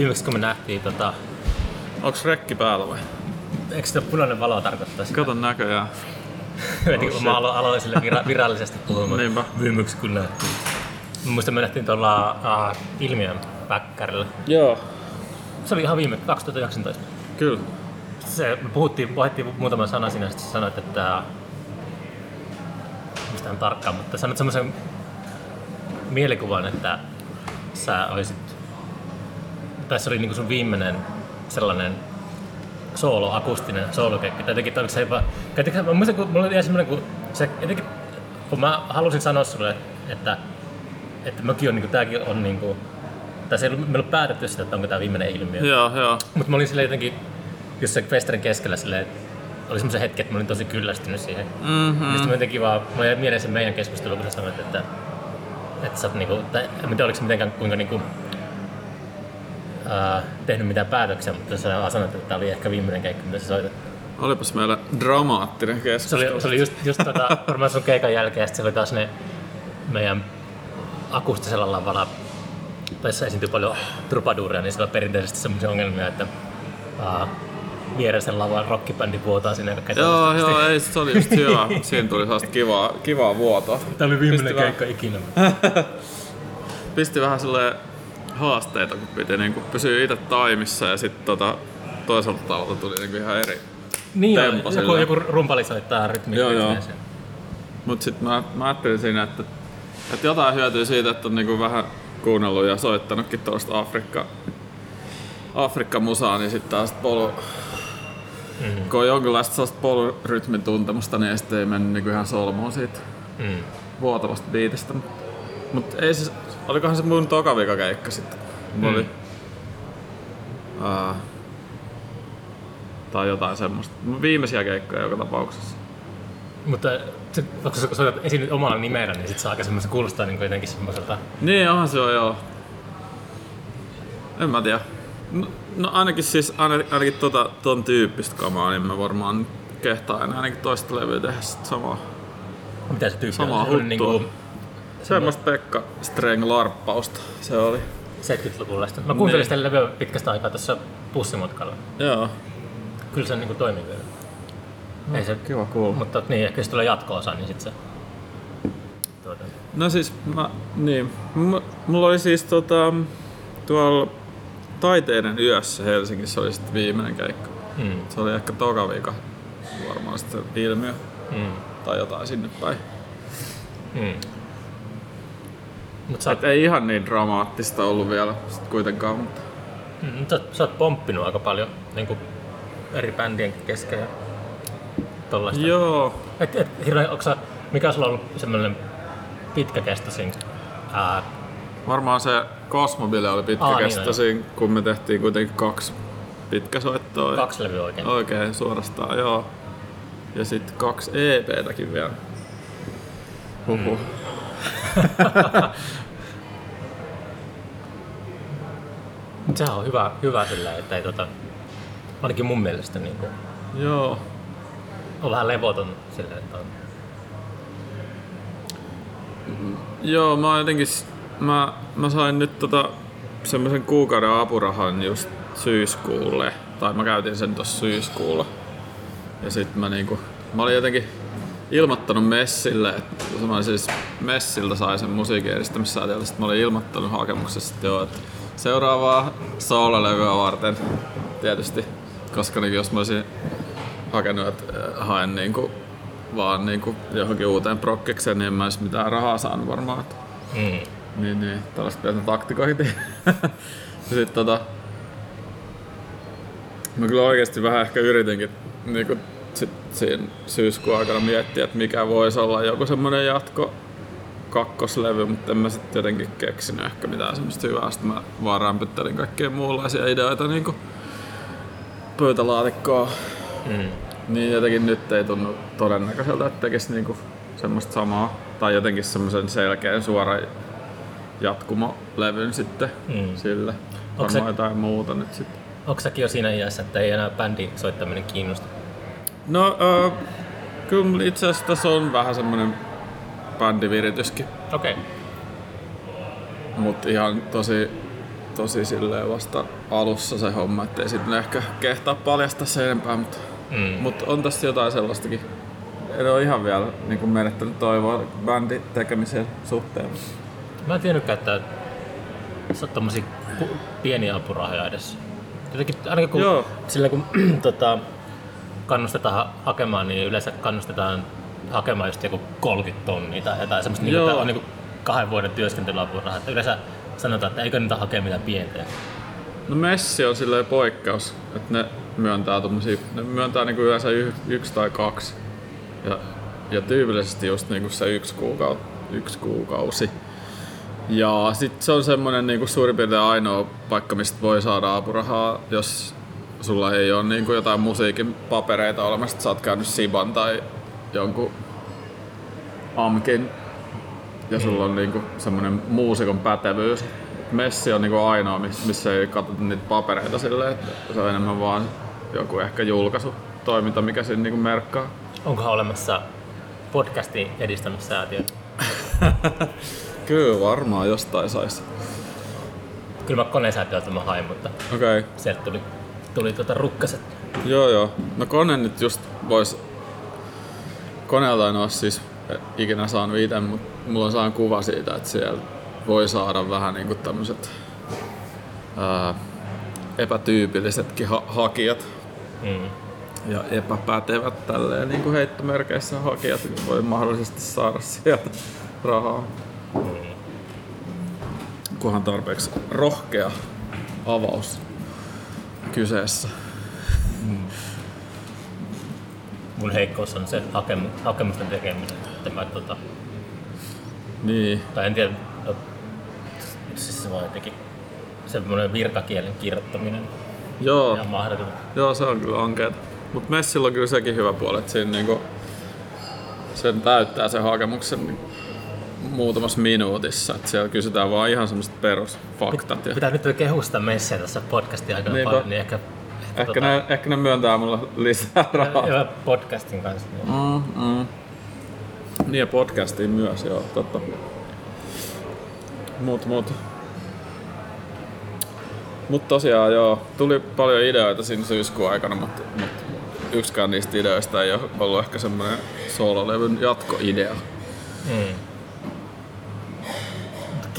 viimeksi kun me nähtiin, tota, Onks rekki päällä vai? eikö sitä punainen valo tarkoittaa sitä? Kato näköjään. Kun mä alo- aloin sille vira- virallisesti puhumaan Niinpä. viimeksi kun nähtiin. Mä muistan, me nähtiin tuolla uh, Ilmiön päkkärillä. Joo. Se oli ihan viime 2019. Kyllä. Se, me puhuttiin, puhuttiin muutama sana siinä, sitten sanoit, että mistä on tarkkaan, mutta sanoit semmoisen mielikuvan, että sä olisit, se oli niinku sun viimeinen sellainen soolo, akustinen soolokeikka. Tai jotenkin, oliko se jopa, jotenkin, mä muistan, kun mulla oli ihan semmoinen, kun se jotenkin, kun mä halusin sanoa sulle, että, että mäkin on, niinku, tääkin on niinku, tai se ei ollut, me ei ollut päätetty sitä, että onko tämä viimeinen ilmiö. Joo, joo. Mutta mä olin silleen jotenkin, just se festarin keskellä silleen, että oli semmoisen hetken, että mä olin tosi kyllästynyt siihen. Mm-hmm. Ja sitten mä jotenkin vaan, mulla jäi mieleen se meidän keskustelu, kun sä sanoit, että, että sä oot niinku, tai en tiedä oliko se mitenkään kuinka niinku, ää, tehnyt mitään päätöksiä, mutta sä vaan sanoit, että tämä oli ehkä viimeinen keikka, mitä sä soitat. Olipas meillä dramaattinen Se keskustelu. oli, se oli just, just tota, varmaan sun keikan jälkeen, ja sitten se oli taas ne meidän akustisella lavalla, tai se esiintyi paljon trupaduuria, niin sillä on perinteisesti semmoisia ongelmia, että uh, vieressä lavan rockibändi vuotaa sinne Joo, joo, ei, se oli just hyvä. Siinä tuli sellaista kivaa, kivaa vuotoa. Tämä oli viimeinen Pisti keikka ikinä. Pisti vähän silleen haasteita, kun piti niinku pysyä itse taimissa ja sitten tota, toiselta taholta tuli niinku ihan eri. Niin, Tempo joku, joku rumpali soittaa rytmiä. Joo, joo. Mut sit mä, mä ajattelin siinä, että, että jotain hyötyy siitä, että on niinku vähän kuunnellut ja soittanutkin tuosta Afrikka, Afrikka-musaa, niin sitten taas polu, mm-hmm. kun on jonkinlaista sellaista polurytmin tuntemusta, niin sitten ei mennyt niinku ihan solmuun siitä Mm. vuotavasta biitistä. Mutta ei siis, olikohan se mun toka vika keikka sitten. Mm. oli, ää, tai jotain semmoista. Viimeisiä keikkoja joka tapauksessa. Mutta se, kun sä soitat esiin omalla nimellä, niin sit se aika semmoista kuulostaa niin jotenkin semmoiselta... Niin, onhan se on joo. En mä tiedä. No, no ainakin siis, ainakin, ainakin tota, ton tyyppistä kamaa, niin mä varmaan kehtaan ainakin toista levyä tehdä sit samaa. Mitä se tyyppi Samaa on? Semmoinen huttua. Niin Semmoista Pekka Streng larppausta se oli. 70-lukulaista. Mä kuuntelin sitä levyä pitkästä aikaa tuossa bussimatkalla. Joo. Kyllä se niin toimii vielä. Ei se, Kiva kuulla. mutta niin, ehkä jos tulee jatko-osa, niin sit se... Tuota, No siis, mä, niin. M- mulla oli siis tota, tuolla Taiteiden yössä Helsingissä oli sitten viimeinen keikka. mm, Se oli ehkä toka vika varmaan sitten ilmiö mm, tai jotain sinne päin. mm. Mut sä, oot, Et ei ihan niin dramaattista ollut vielä sit kuitenkaan, mutta mm, sä, sä oot pomppinut aika paljon niin kuin eri bändien kesken ja tollaista. joo. Et, et, hirveän, onko sä, mikä on sulla ollut semmoinen pitkäkestoisin ää, Varmaan se Cosmobile oli Aa, niin pitkäkestoisin, kun me tehtiin kuitenkin kaksi pitkäsoittoa. kaksi levyä oikein? Oikein suorastaan, joo. Ja sitten kaksi EPtäkin vielä. Huhhuh. Sehän on hyvä, hyvä sillä, että ei tota, ainakin mun mielestä niin kuin, Joo. on vähän levoton sillä, että on. Joo, mä jotenkin, mä, mä sain nyt tota semmoisen kuukauden apurahan just syyskuulle. Tai mä käytin sen tossa syyskuulla. Ja sit mä niinku, mä olin jotenkin ilmoittanut Messille, että mä siis Messiltä sai sen musiikin edistämissäätiöltä, sit mä olin ilmoittanut hakemuksessa, että joo, että seuraavaa soololevyä varten tietysti, koska niin jos mä olisin hakenut, että äh, haen niinku vaan niinku johonkin uuteen prokkikseen, niin en mä olisi mitään rahaa saanut varmaan. Että Mm. niin, niin, tällaista pientä taktikointia. ja sit tota... Mä kyllä oikeesti vähän ehkä yritinkin niinku siinä syyskuun aikana miettiä, että mikä voisi olla joku semmonen jatko kakkoslevy, mutta en mä sitten jotenkin keksinyt ehkä mitään semmoista hyvää. Sitten mä vaan rämpyttelin kaikkea muunlaisia ideoita niinku pöytälaatikkoa. Mm. Niin jotenkin nyt ei tunnu todennäköiseltä, että tekisi niinku semmoista samaa. Tai jotenkin semmoisen selkeän suoran jatkumolevyn sitten Mm. sille. Onko se- Varmaan jotain muuta nyt sitten. Onko säkin jo siinä iässä, että ei enää bändi soittaminen kiinnosta? No, äh, kyllä itse asiassa tässä on vähän semmoinen bändivirityskin. Okei. Okay. Mutta ihan tosi, tosi silleen vasta alussa se homma, ettei sitten ehkä kehtaa paljastaa sen enempää, mutta, Mm. mutta on tässä jotain sellaistakin. En ole ihan vielä niin menettänyt toivoa bändin tekemisen suhteen. Mä en tiennytkään, että sä oot tommosia pieniä apurahoja edes. Jotenkin ainakin kun, Joo. sillä kun tota, kannustetaan ha- hakemaan, niin yleensä kannustetaan hakemaan just joku 30 tonnia tai jotain semmoista, niin että on niin kahden vuoden työskentelyapuraha. Että yleensä sanotaan, että eikö niitä hakea mitään pientä. No messi on silleen poikkeus, että ne myöntää tommosia, ne myöntää niinku yleensä y- yksi tai kaksi. Ja, ja tyypillisesti just niinku se yksi, kuukau, yksi kuukausi. Ja sit se on semmonen niinku suurin piirtein ainoa paikka, mistä voi saada apurahaa, jos sulla ei ole niinku jotain musiikin papereita olemassa, että sä oot käynyt Siban tai jonkun AMKin ja sulla on niinku semmonen muusikon pätevyys. Messi on niinku ainoa, miss- missä ei katsota niitä papereita silleen, että se on enemmän vaan joku ehkä julkaisu toiminta, mikä siinä niinku merkkaa. Onkohan olemassa podcastin edistämissäätiö? Kyllä varmaan jostain saisi. Kyllä mä koneensäätiöltä mä hain, mutta okay. sieltä tuli, tuli tuota rukkaset. joo joo. No kone nyt just vois... Koneelta en oo siis ikinä saanut itse, mutta mulla on saanut kuva siitä, että siellä voi saada vähän niinku tämmöset ää, epätyypillisetkin ha- hakijat Mm. ja epäpätevät tälleen niin kuin heittomerkeissä hakijat voi mahdollisesti saada sieltä rahaa. Kunhan tarpeeksi rohkea avaus kyseessä. Mun heikkous on se hakemu, hakemusten tekeminen. Että mä, tota, Niin. tai en tiedä, no, siis se vaan jotenkin semmoinen virkakielen kirjoittaminen Joo, ihan joo, se on kyllä ankeeta. Mut Messillä on kyllä sekin hyvä puoli, että siinä niinku sen täyttää sen hakemuksen niin muutamassa minuutissa. Että siellä kysytään vaan ihan semmoiset perusfaktat. Ja Pitää nyt kehusta messiä tässä podcastin aikana Niinpä. paljon, niin ehkä, ehkä, ne, ehkä ne myöntää mulle lisää rahaa. hyvä podcastin kanssa. Niin. Mm, mm. Niin ja podcastiin myös, joo, totta. Mut, mut. Mut tosiaan joo, tuli paljon ideoita siinä syyskuun aikana, mutta mut yksikään niistä ideoista ei ole ollut ehkä semmoinen soololevyn jatkoidea. Mm.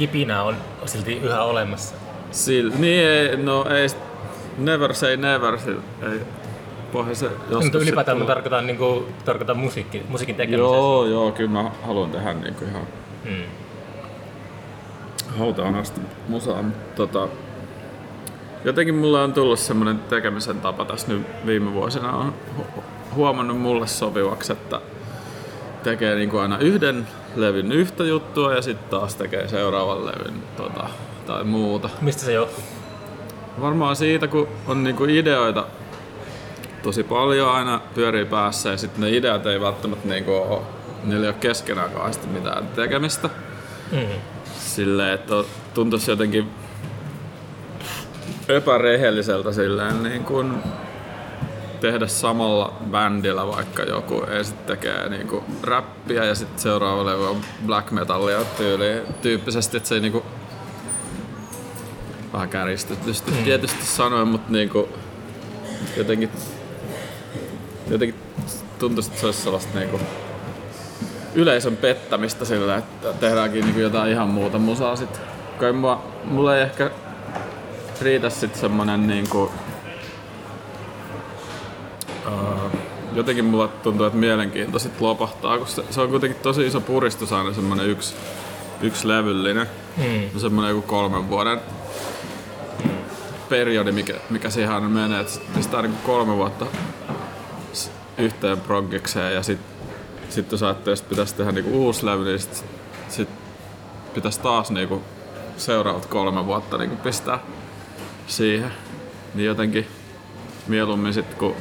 Kipinä on silti yhä olemassa. Sil, niin ei, no ei, never say never, sil- ei, pohja se joskus Mutta ylipäätään mä tarkoitan, niin kuin, tarkoitan musiikki, musiikin tekemisessä. Joo, joo, kyllä mä haluan tehdä niinku ihan Mm. hautaan asti musaa, mutta tota, jotenkin mulle on tullut semmoinen tekemisen tapa tässä nyt viime vuosina. on hu- huomannut mulle sopivaksi, että tekee niinku aina yhden levyn yhtä juttua ja sitten taas tekee seuraavan levyn tota, tai muuta. Mistä se johtuu? Varmaan siitä, kun on niinku ideoita tosi paljon aina pyörii päässä ja sitten ne ideat ei välttämättä niinku ole, niillä ei ole keskenään kauheasti mitään tekemistä Mm. silleen, että tuntuisi jotenkin epärehelliseltä silleen niin kuin tehdä samalla bändillä vaikka joku ensin tekee niin kuin räppiä ja sitten seuraava levy on black metallia tyyli, tyyppisesti, että se ei niinku vähän kärjistetysti mm. tietysti sanoen, mutta niinku jotenkin jotenkin tuntuisi, että se olisi sellaista niinku yleisön pettämistä sillä, että tehdäänkin niinku jotain ihan muuta musaa sit. Kai mua, mulla ei ehkä riitä sit semmonen niinku... Uh, jotenkin mulla tuntuu, että mielenkiinto sit lopahtaa, kun se, se on kuitenkin tosi iso puristus aina semmonen yksi, yksi levyllinen. Mm. Semmonen joku kolmen vuoden periodi, mikä, mikä siihen aina menee, että pistää niinku kolme vuotta yhteen proggikseen ja sitten sit jos ajattelee, että pitäisi tehdä niinku uusi levy, niin sit, sit pitäisi taas niinku seuraavat kolme vuotta niinku pistää siihen. Niin jotenkin mieluummin sit kun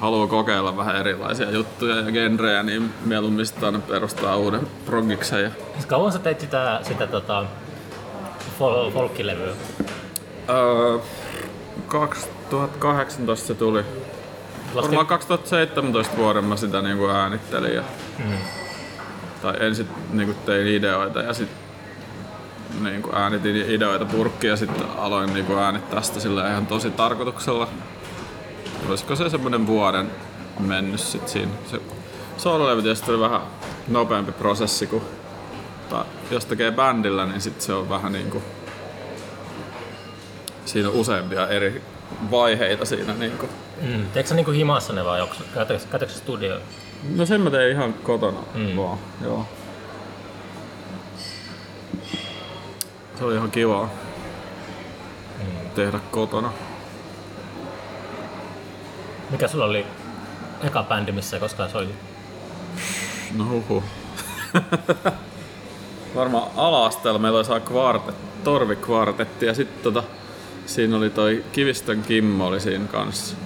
haluaa kokeilla vähän erilaisia juttuja ja genrejä, niin mieluummin aina perustaa uuden proggiksen. Ja, Siis kauan sä teit sitä, sitä tota, fol- folkkilevyä? öö, 2018 se tuli. Varmaan 2017 vuoden mä sitä niinku äänittelin ja, Mm. tai ensin niinku tein ideoita ja sit niin kuin äänitin ideoita purkkiin ja sitten aloin niin kuin äänittää sitä sillä ihan tosi tarkoituksella. Olisiko se semmoinen vuoden mennyt sit siinä. Se soololevy tietysti oli vähän nopeampi prosessi kuin tai jos tekee bändillä, niin sit se on vähän niin kuin siinä on useampia eri vaiheita siinä niin kuin Mm. Teekö sä niinku himassa ne vai käytätkö studio? No sen mä tein ihan kotona mm. vaan, joo. Se oli ihan kivaa mm. tehdä kotona. Mikä sulla oli eka bändi, missä sä koskaan soitit? No huhu. Varmaan ala-asteella meillä oli kvartet, torvikvartetti ja sitten tota, siinä oli toi Kivistön Kimmo oli siinä kanssa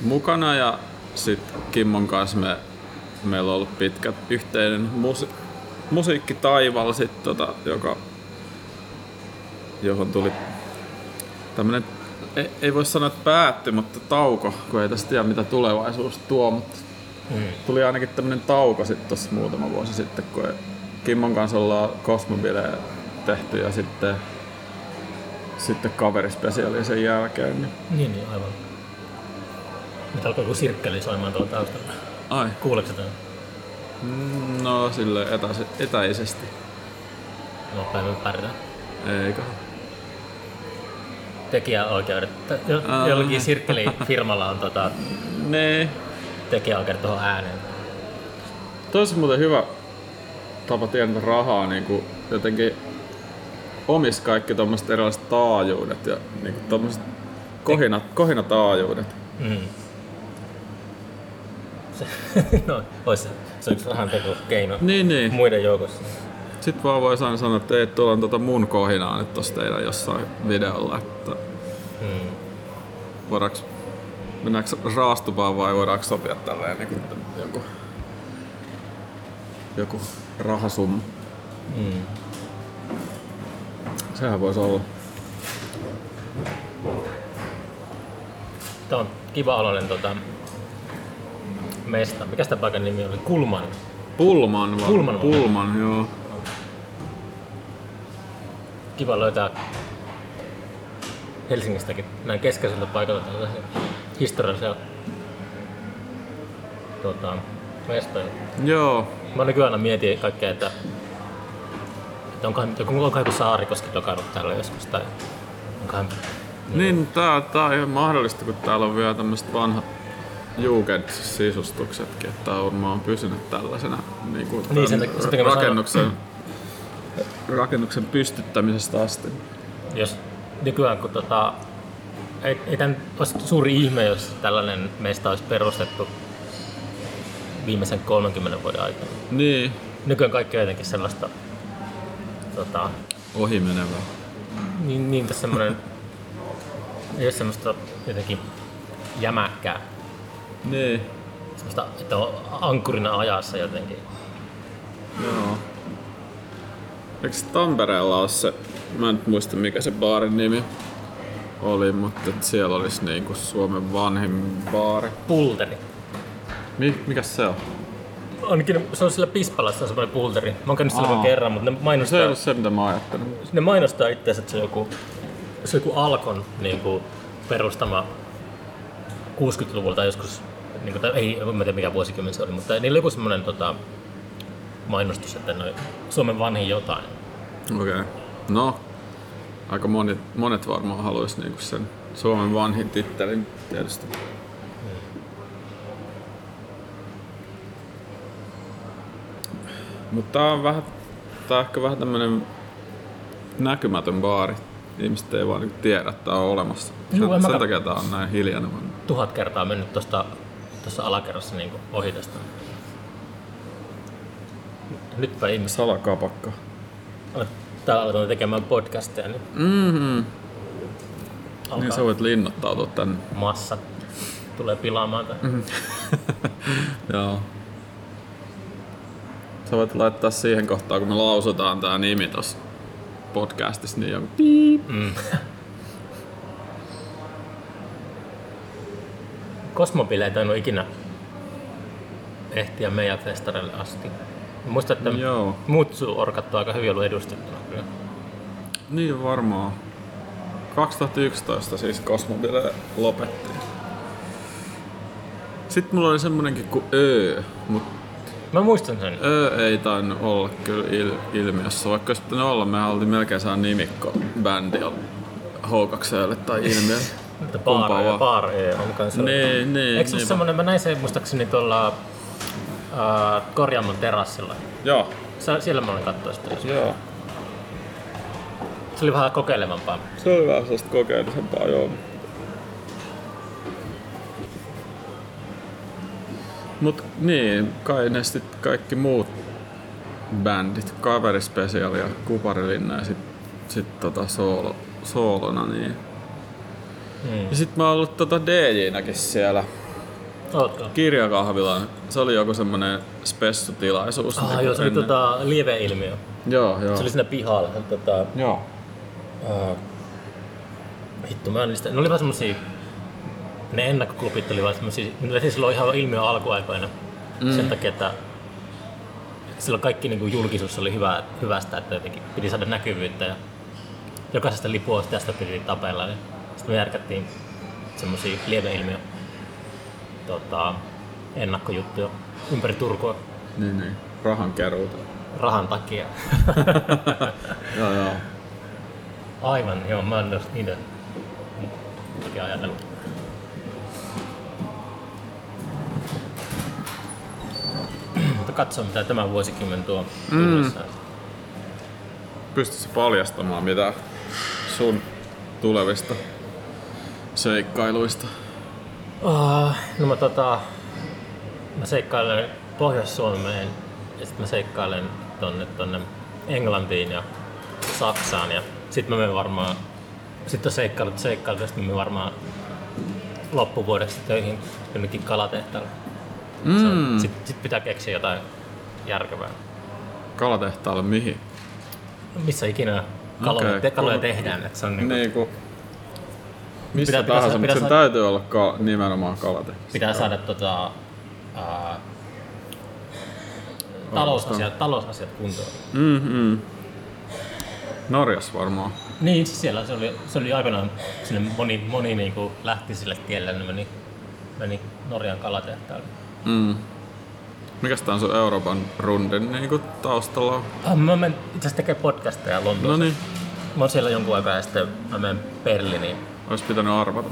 mukana ja sitten Kimmon kanssa me, meillä on ollut pitkä yhteinen musi- musiikkitaival, sit, tota, joka, johon tuli tämmönen, ei, ei voi sanoa, että päättyi, mutta tauko, kun ei tästä tiedä mitä tulevaisuus tuo, mutta mm. tuli ainakin tämmönen tauko sitten tossa muutama vuosi sitten, kun Kimmon kanssa ollaan Cosmobilea tehty ja sitten, sitten kaverispesiaali sen jälkeen. Niin. Niin, niin aivan. Nyt alkoi joku sirkkeli soimaan tuolla taustalla. Ai. Kuuleeko sitä? Mm, No sille etä, etäisesti. No päivän pärjää. Eikö? Tekijäoikeudet. Jo, Aa. jollakin sirkkelifirmalla on tota, Nee. tekijäoikeudet tuohon ääneen. Toisi muuten hyvä tapa tienata rahaa, niin kuin jotenkin omis kaikki tuommoiset erilaiset taajuudet ja niin kuin tommoset kohina, kohinataajuudet. Mm. Se, no, se, se on yksi rahan keino Niin, niin. muiden joukossa. Sitten vaan voi aina sanoa, että ei, tuolla on tota mun kohinaa nyt tossa teidän jossain videolla, että Mm. voidaanko, mennäänkö raastupaan vai voidaanko sopia tälleen niin kuin joku, joku rahasumma. Mm. Sehän voisi olla. Tämä on kiva oloinen tota, mesta. Mikä sitä paikan nimi oli? Kulman. Pulman vai? Pullman vai? Pulman, joo. Kiva löytää Helsingistäkin näin keskeiseltä paikalta tällaisia historiallisia tota, mestoja. Joo. Mä nykyään aina mietin kaikkea, että, että onkohan, onkohan joku Saarikoski dokannut täällä joskus tai onkohan Niin, tää, tää on ihan mahdollista, kun täällä on vielä tämmöiset vanhat Jugend-sisustuksetkin, että varmaan on pysynyt tällaisena niin kuin Niin, sen sen rakennuksen, rakennuksen pystyttämisestä asti. jos nykyään kun tota, ei, ei tämän olisi suuri ihme, jos tällainen meistä olisi perustettu viimeisen 30 vuoden aikana. Niin, Nykyään kaikki on jotenkin sellaista, tota, ohi menevää. niin, niin tässä semmoinen, ei ole semmoista jotenkin jämäkkää, Niin, semmoista, että on ankurina ajassa jotenkin. joo. Eikö Tampereella ole se, mä en muista mikä se baarin nimi oli, mutta et siellä olisi niinku Suomen vanhin baari. Pulteri. Mi- mikä se on? Ainakin se on sillä Pispalassa on semmoinen pulteri. Mä oon käynyt sillä vain kerran, mutta ne Se ei mainostaa, ollut se, mitä mä ajattelin. ne mainostaa itseänsä, että se on joku, se on joku Alkon niin kuin, perustama 60-luvulta joskus, niin kuin, tai ei, en tiedä mikä vuosikymmen se oli, mutta niillä oli joku semmoinen tota, mainostus, että noi, Suomen vanhin jotain. Okei. Okay. No, aika monet, monet varmaan haluaisi niinku sen Suomen vanhin tittelin tietysti. Mutta tää on vähän, tää on ehkä vähän tämmönen näkymätön baari. Ihmiset ei vaan niinku tiedä, että tää on olemassa. Sen, Juu, en sen takia tää on näin hiljainen. Tuhat kertaa mennyt tuosta tuossa alakerrassa niin ohi tästä. Nytpä ihmiset, Salakapakka. Täällä aletaan tekemään podcasteja, niin Mm-hmm. alkaa Niin sä voit linnoittautua tänne. massa tulee pilaamaan tämän. Mm-hmm. Joo. Sä voit laittaa siihen kohtaan, kun me lausutaan tää nimi tossa podcastissa, niin joku piip. Mm. Kosmobile ei tainnut ikinä ehtiä meidän festareille asti. Mä Muistan, että Joo. muut orkat on aika hyvin ollut edustettuna kyllä. Niin varmaan. 2011 siis Cosmobile lopetti. Sitten mulla oli semmonenkin kuin Ö, mutta Mä muistan sen. Ö ei tainnut olla kyllä il- ilmiössä, vaikka pitänyt olla, me oltiin melkein saa nimikko bändi H2 tai ilmiö. Mutta Baar. Baar E on kanssa. Niin, niin. Eikö se niin. semmonen, mä näin sen muistaakseni tuolla äh, Korjaamon terassilla. Joo, Se, siellä mä olin katsoa sitä. joo. Se oli vähän kokeilevampaa. Se oli vähän sellaista kokeellisempaa, joo. Mut niin, kai ne sit kaikki muut bändit, Kaverispesiaali ja Kuparilinna ja sit, sit tota soolo, soolona, niin. Hmm. Ja sit mä oon ollut tota DJ-näkin siellä Ootko? kirjakahvilan. Se oli joku semmonen spessutilaisuus. Ah, joo, se oli tota, lieveilmiö. Joo, joo. Se oli siinä pihalla. Tota, Joo. uh, hitto, mä en niistä. Ne oli vähän semmosia, ne ennakkoklubit oli vaan semmosia, ne veti silloin ihan ilmiö alkuaikoina. Mm. Sen takia, että silloin kaikki niin kuin julkisuus oli hyvä, hyvästä, että jotenkin piti saada näkyvyyttä ja jokaisesta lipuosta tästä piti tapella. Niin sitten me järkättiin semmosia lieveilmiö tota, ennakkojuttuja ympäri Turkua Niin, niin. Rahan keruuta. rahan takia. joo, joo. Aivan, joo, mä en olisi niitä oikein ajatellut. Mutta katso mitä tämä vuosikymmen tuo tullessaan. Pystytkö paljastamaan mitä sun tulevista seikkailuista? Uh, no mä tota, mä seikkailen Pohjois-Suomeen ja sitten mä seikkailen tonne, tonne Englantiin ja Saksaan ja sitten mä menen varmaan, sitten on seikkailut seikkailut ja sitten mä menen varmaan loppuvuodeksi töihin jonnekin kalatehtaalle. Mm. Sitten sit pitää keksiä jotain järkevää. Kalatehtaalle mihin? Missä ikinä kaloja, Okei, te, kaloja tehdään. Että se on niinku, Niinku, missä Pitää- pitää tahansa, sa- mutta pitää sen täytyy olla ka- nimenomaan kalatehdas. pitää saada tota, ää, talousasiat, talousasiat kuntoon. Mm-hmm. Norjas varmaan. Niin, siis siellä se oli, se oli aikanaan, sinne moni, moni niin kuin lähti sille tielle, ne meni, meni Norjan kalatehtaalle. Mm. Mikäs tää on sun Euroopan rundin niinku taustalla? Ah, mä menen itse asiassa tekemään podcasteja Lontoossa. No niin, Mä oon siellä jonkun aikaa ja sitten mä menen Berliiniin. Ois pitänyt arvata.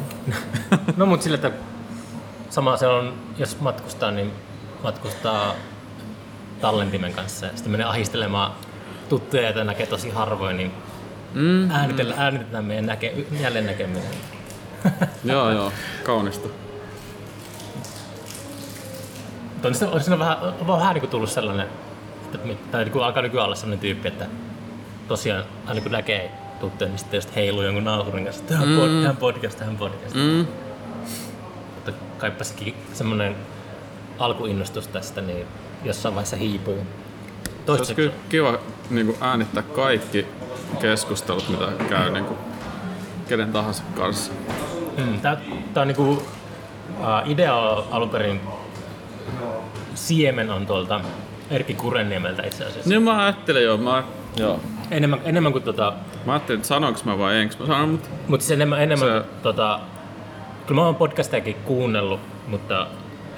No mut sillä, että sama se on, jos matkustaa, niin matkustaa tallentimen kanssa ja sitten menee ahistelemaan tuttuja, joita näkee tosi harvoin, niin Mm. äänitellään, äänitetään meidän näke, jälleen näkeminen. joo, joo, kaunista. Mutta on siinä vähän, on vähän niin kuin tullut sellainen, että, tai niin kuin alkaa nykyään olla sellainen tyyppi, että tosiaan aina kun näkee tuttuja, niin sitten just heiluu jonkun naapurin kanssa, tähän mm. pod, tähän podcast, tähän podcast. Mm. Mutta kaipa sekin semmoinen alkuinnostus tästä, niin jossain vaiheessa hiipuu. Se olisi Toistaiseksi kyllä kiva niinku äänittää kaikki keskustelut, mitä käy niinku kenen tahansa kanssa. Mm, tää, tää on niinku, uh, idea alun perin siemen on tuolta Erkki Kurenniemeltä itse asiassa. Niin mä ajattelin joo, mä, joo. Enemmän, enemmän kuin tota, Mä ajattelin, että sanoinko mä vai enkö mä sanon, mutta mutta siis enemmän, enemmän Se- tota, kyllä mä oon podcastajakin kuunnellut, mutta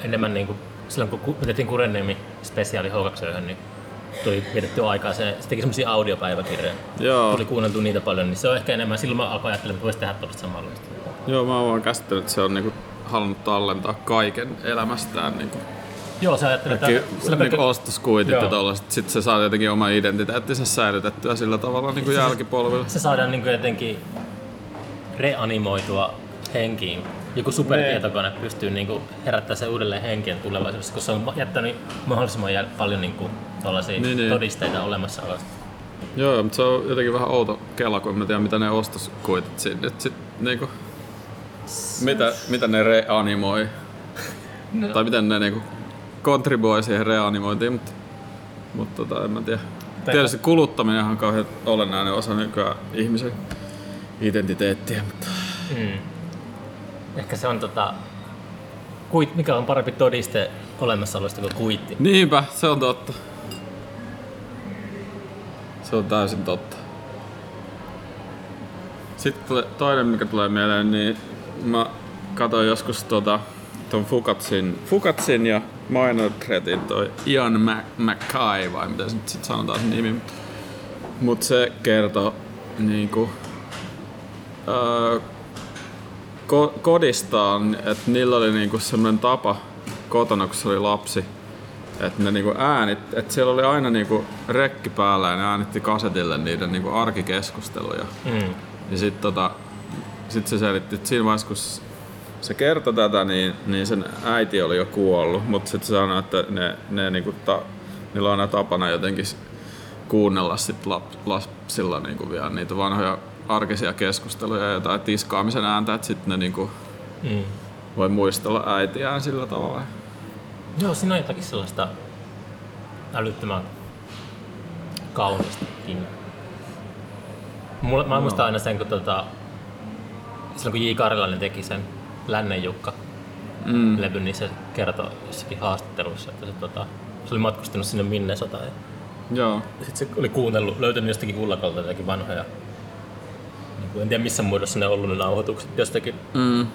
enemmän niinku, silloin kun tehtiin Kurenniemi spesiaali H2, niin tuli vietetty aikaa, se, se teki semmosia audiopäiväkirjoja. joo, Tuli kuunneltu niitä paljon, niin se on ehkä enemmän, silloin mä alkoin ajattelemaan, että voisi tehdä tuollaista samanlaista. joo, mä oon vaan käsittänyt, että se on niinku halunnut tallentaa kaiken elämästään niinku, Joo, sä ajattelet, että sillä niinku kaikki, ostoskuitit ja tollaset. Sitten se saa jotenkin oma identiteettinsä säilytettyä sillä tavalla niinku Se- se- jälkipolville. se saadaan niin jotenkin reanimoitua henkiin. Joku supertietokone pystyy niin herättämään sen uudelleen henkien tulevaisuudessa, koska se on jättänyt mahdollisimman paljon niin kuin, Niin, niin. todisteita olemassaolosta. Joo, mutta se on jotenkin vähän outo kela, kun en mä tiedä mitä ne ostoskuitit sinne. Sit, niinku, mitä, mitä ne reanimoi? No. Tai miten ne niinku kontribuoi siihen reanimointiin, mutta, mutta tota, en mä tiedä. Tietysti kuluttaminen on kauhean olennainen osa nykyään ihmisen identiteettiä, mutta Mm. Ehkä se on tota, kuit, mikä on parempi todiste olemassaolosta kuin kuitti. niinpä, se on totta. Se on täysin totta. Sitten toinen, mikä tulee mieleen, niin mä katsoin joskus tota, ton Fukatsin, Fukatsin ja Minor Threatin toi Ian Mackay, vai miten se nyt sit sanotaan se nimi. Mut se kertoo niinku, öö, ko- kodistaan, että niillä oli niinku semmoinen tapa kotona, kun se oli lapsi, että ne niinku äänit, että siellä oli aina niinku rekki päällä ja ne äänitti kasetille niiden niinku arkikeskusteluja. Mm. Ja sitten tota, sit se selitti, että siinä vaiheessa kun se kertoi tätä, niin, niin sen äiti oli jo kuollut, mutta sitten sanoi, että ne, ne niinku ta, niillä on aina tapana jotenkin kuunnella sit lap, lapsilla niinku vielä niitä vanhoja arkisia keskusteluja ja jotain tiskaamisen ääntä, että sitten ne niinku Mm. voi muistella äitiään sillä tavalla. Joo, siinä on jotakin sellaista älyttömän kaunistakin. Mulla, mä muistan aina sen, kun tota, silloin kun J. Karilainen teki sen Lännen Jukka Mm. levy, niin se kertoi jossakin haastattelussa, että se, tota, se oli matkustanut sinne Minnesotaan ja Joo. sitten se oli kuunnellut, löytänyt jostakin kullakolta jotakin vanhoja, niin kuin, en tiedä missä muodossa ne on ollut ne nauhoitukset, jostakin Mm.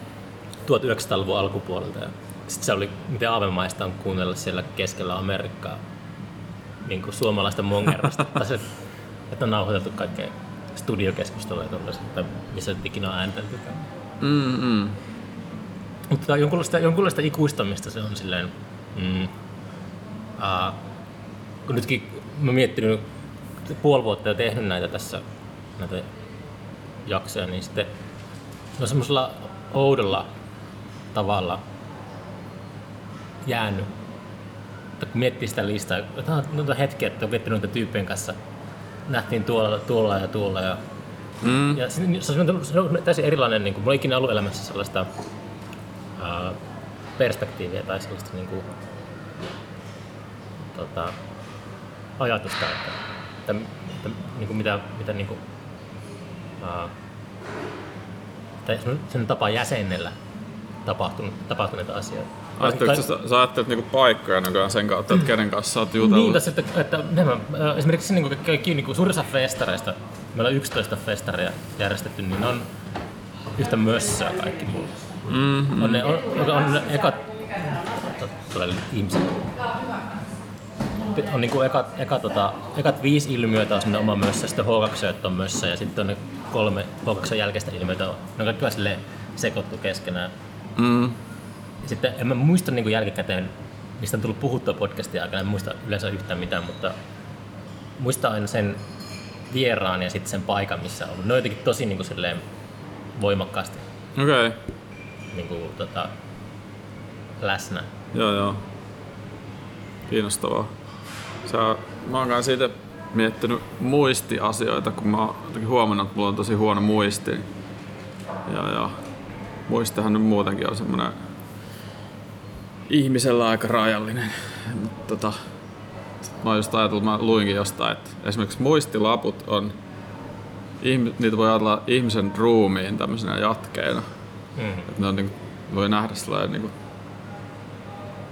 1900-luvun alkupuolelta. Ja sitten se oli, miten aavemaista on kuunnella siellä keskellä Amerikkaa niin kuin suomalaista mongerrasta. tai se, että on nauhoitettu kaikkea studiokeskusteluja tuollaiset, tai missä ikinä on äänteltykään. Mm, mm. Mutta jonkunlaista, jonkunlaista ikuistamista se on silleen, mm, uh, kun nytkin mä miettinyt puoli vuotta ja tehnyt näitä tässä, näitä jaksoja, niin sitten on semmoisella oudolla tavalla jäänyt. Kun miettii sitä listaa, että on noita hetkiä, että on viettänyt noita tyyppien kanssa, nähtiin tuolla, tuolla ja tuolla ja Mm. ja se, se, on, se on täysin erilainen, niin kuin, mulla ei ikinä ollut elämässä sellaista ää, perspektiiviä tai sellaista niin kuin, tota, ajatusta, että, että, että niin kuin mitä, mitä niin kuin, ää, tai sen tapa jäsennellä tapahtunut, tapahtuneita asioita. Ajatteletko, sä, sä ajattelet niinku paikkoja nykyään sen kautta, että kenen kanssa sä oot jutellut? Niin, tässä, että, että nämä, äh, esimerkiksi niin kuin kaikki niin kuin suurin osa festareista, meillä on 11 festaria järjestetty, niin ne on yhtä mössöä kaikki mulla. Mm, On ne, on, on ne ekat, tulee ihmiset. On niinku ekat, eka, tota, ekat viisi ilmiötä on oma mössö, sitten H2 on mössö ja sitten on ne kolme H2 jälkeistä ilmiötä. Ne on kaikki vähän silleen sekoittu keskenään. mm, Ja sitten en mä muista niin jälkikäteen, mistä on tullut puhuttua podcastin aikana, en muista yleensä yhtään mitään, mutta muistan aina sen vieraan ja sitten sen paikan, missä on ollut. Ne on jotenkin tosi niin kuin, silleen voimakkaasti okei. Okay. Niin kuin, tota, läsnä. Joo, joo. Kiinnostavaa. Sä, mä oon kanssa siitä miettinyt muistiasioita, kun mä oon huomannut, että mulla on tosi huono muisti. Ja, ja muistihan nyt muutenkin on semmonen ihmisellä aika rajallinen. Mut Tota, mä oon just ajatellut, mä luinkin jostain, että esimerkiksi muistilaput on, niitä voi ajatella ihmisen ruumiin tämmöisenä jatkeena. Mm. On niinku, voi nähdä sellainen niinku,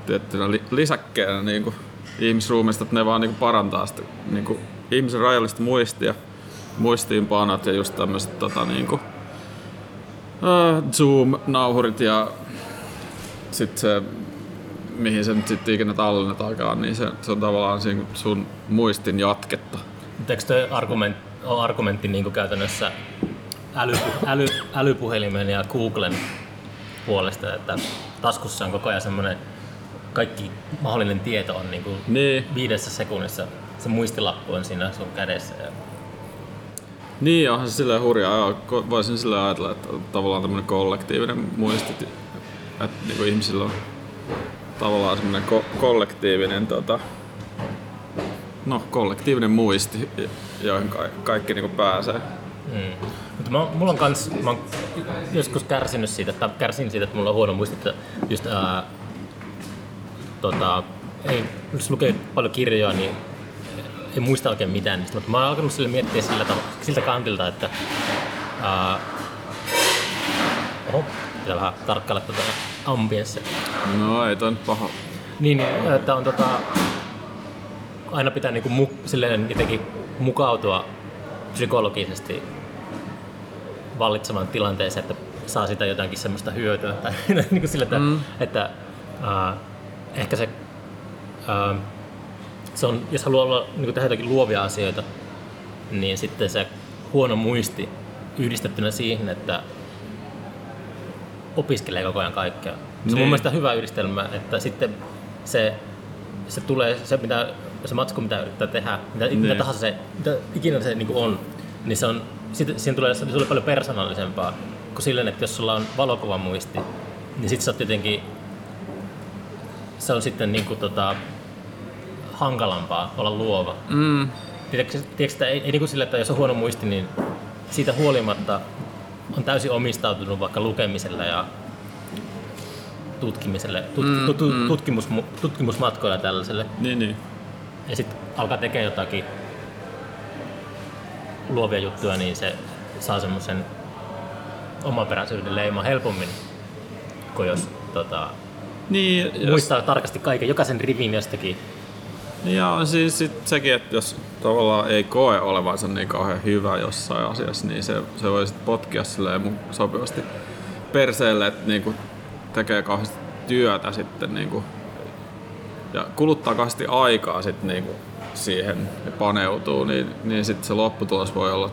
tiettynä li, lisäkkeenä niinku, ihmisruumista, että ne vaan niinku, parantaa sitä niinku, ihmisen rajallista muistia, muistiinpanot ja just tämmöiset tota, niinku, äh, Zoom-nauhurit ja sitten se, mihin se nyt sitten ikinä tallennetaankaan, niin se, se on tavallaan siinä sun muistin jatketta. Eikö toi argument, argumentti niin kuin käytännössä äly, äly, älypuhelimen ja Googlen puolesta, että taskussa on koko ajan semmoinen kaikki mahdollinen tieto on niin kuin Niin, viidessä sekunnissa. Se muistilappu on siinä sun kädessä. Ja Niin, onhan se silleen hurjaa. Joo. Voisin silleen ajatella, että tavallaan tämmöinen kollektiivinen muisti, että niinku ihmisillä on tavallaan semmoinen ko- kollektiivinen, tota, no, kollektiivinen muisti, joihin ka- kaikki niinku pääsee. Mm. Mutta mä, mulla on kans, mä oon joskus kärsinyt siitä, tai kärsin siitä, että mulla on huono muisti, että just ää, tota, ei, jos lukee paljon kirjoja, niin ei muista oikein mitään niistä, mutta mä oon alkanut sille miettiä sillä tavalla, siltä kantilta, että ää, oho, pitää vähän tarkkailla tätä ambienssia. No ei toi nyt paha. Niin, niin, että on tota, aina pitää niinku mu, silleen jotenkin mukautua psykologisesti vallitsevan tilanteeseen, että saa sitä jotakin semmoista hyötyä. Tai niin kuin sillä, että, mm. että uh, ehkä se, uh, se on, jos haluaa olla, niin kuin tehdä jotakin luovia asioita, niin sitten se huono muisti yhdistettynä siihen, että opiskelee koko ajan kaikkea. Se on mun Niin. mielestä hyvä yhdistelmä, että sitten se, se tulee, se, mitä, se matsku, mitä yrittää tehdä, mitä, mitä Niin. tahansa se, mitä ikinä se niin on, niin se on, siitä, siihen tulee, se tulee paljon persoonallisempaa kuin silleen, että jos sulla on valokuvan muisti, niin sit sä oot jotenkin, se on sitten niin kuin, tota, hankalampaa olla luova. Mm. Tiedätkö, tiedätkö että ei, ei niin kuin sille, että jos on huono muisti, niin siitä huolimatta on täysin omistautunut vaikka lukemiselle ja tutkimiselle, tut, mm, tut, tut, tutkimus, tutkimusmatkoilla tällaiselle. Niin, niin. Ja sitten alkaa tekemään jotakin luovia juttuja, niin se saa semmoisen omaperäisyyden leiman helpommin kuin jos tota, Niin, jos, muistaa tarkasti kaiken, jokaisen rivin jostakin. ja siis sit sekin, että jos tavallaan ei koe olevansa niin kauhean hyvä jossain asiassa, niin se, se voi sit potkia silleen sopivasti perseelle, että niinku tekee kauheasti työtä sitten niinku, ja kuluttaa kauheasti aikaa sit niinku siihen ja paneutuu, niin, niin sitten se lopputulos voi olla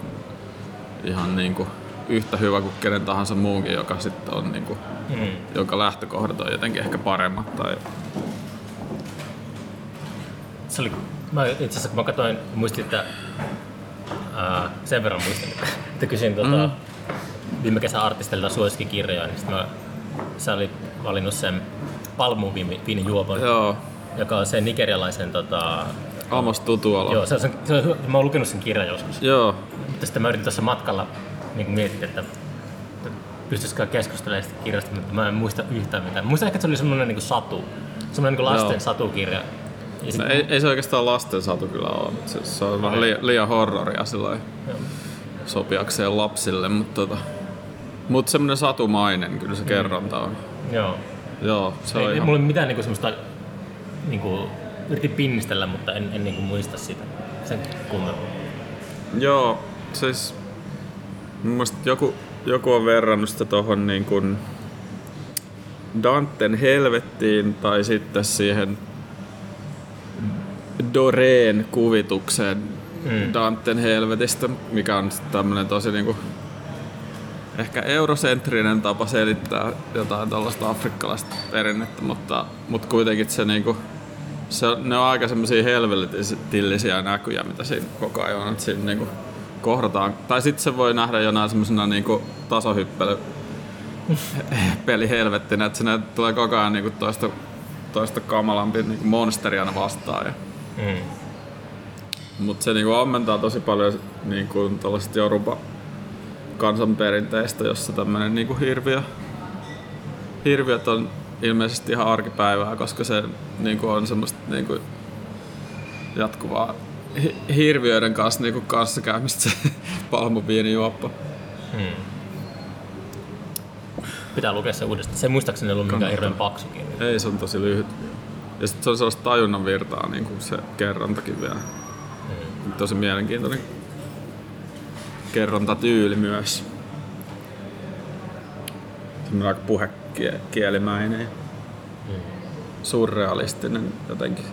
ihan niinku yhtä hyvä kuin kenen tahansa muunkin, joka sitten on niinku, Mm. jonka lähtökohdat on jotenkin ehkä paremmat tai Se oli, mä itse asiassa kun mä katsoin, muistin, että ää, sen verran muistin, että, kysyin tota, Mm. viime kesän artistilta suosikkikirjoja, niin sitten mä, sä olit valinnut sen palmuviinin juopon, joo, joka on sen nigerialaisen, tota, Amos Tutuala. joo, se on, se on, mä oon lukenut sen kirjan joskus, Joo, mutta sitten mä yritin tuossa matkalla niin mietin, että pystyisikö keskustelemaan sitä kirjasta, mutta mä en muista yhtään mitään. Muistan ehkä, että se oli semmoinen niin satu, semmoinen niin lasten Joo. satukirja. Ja sit, no, ei, ei se oikeastaan lasten satu kyllä ole. mutta Se, se on vähän liian, liian horroria sillä joo. sopiakseen lapsille, mutta tota, mut semmoinen satumainen kyllä se kerronta on. joo. Joo, se Ei, on ei ihan... mulla ole mitään niinku semmoista, niinku, yritin pinnistellä, mutta en, en niinku muista sitä sen kummemmin. Joo, siis mun joku, joku on verrannut sitä tohon niin kuin Danten helvettiin tai sitten siihen Doreen kuvitukseen Mm. Danten helvetistä, mikä on sitten tämmönen tosi niinku ehkä eurosentrinen tapa selittää jotain tällaista afrikkalaista perinnettä, mutta, mutta kuitenkin se niinku se, on- ne on aika semmoisia helvetillisiä näkyjä, mitä siinä koko ajan on, että siinä niinku kohdataan. Tai sitten se voi nähdä jonain semmoisena niinku tasohyppely peli helvettinä, että sinne tulee koko ajan niinku toista, toista kamalampi niinku monsteria aina vastaan. Ja, Mm. mutta se niinku ammentaa tosi paljon niinku tällaisesta Joruba kansanperinteistä, jossa tämmöinen niinku hirviö, hirviöt on ilmeisesti ihan arkipäivää, koska se niinku on semmoista niinku jatkuvaa hi- hirviöiden kanssa niinku kanssakäymistä se palmuviinijuoppo. Mm. Pitää lukea se uudestaan. Se ei muistaakseni ollut mikään hirveän paksu kirja. Ei, se on tosi lyhyt. Ja sitten se on sellaista tajunnan virtaa, niin kuin se kerrontakin vielä. Mm. Tosi mielenkiintoinen kerrontatyyli myös. Semmoinen aika puhekielimäinen ja Mm. surrealistinen jotenkin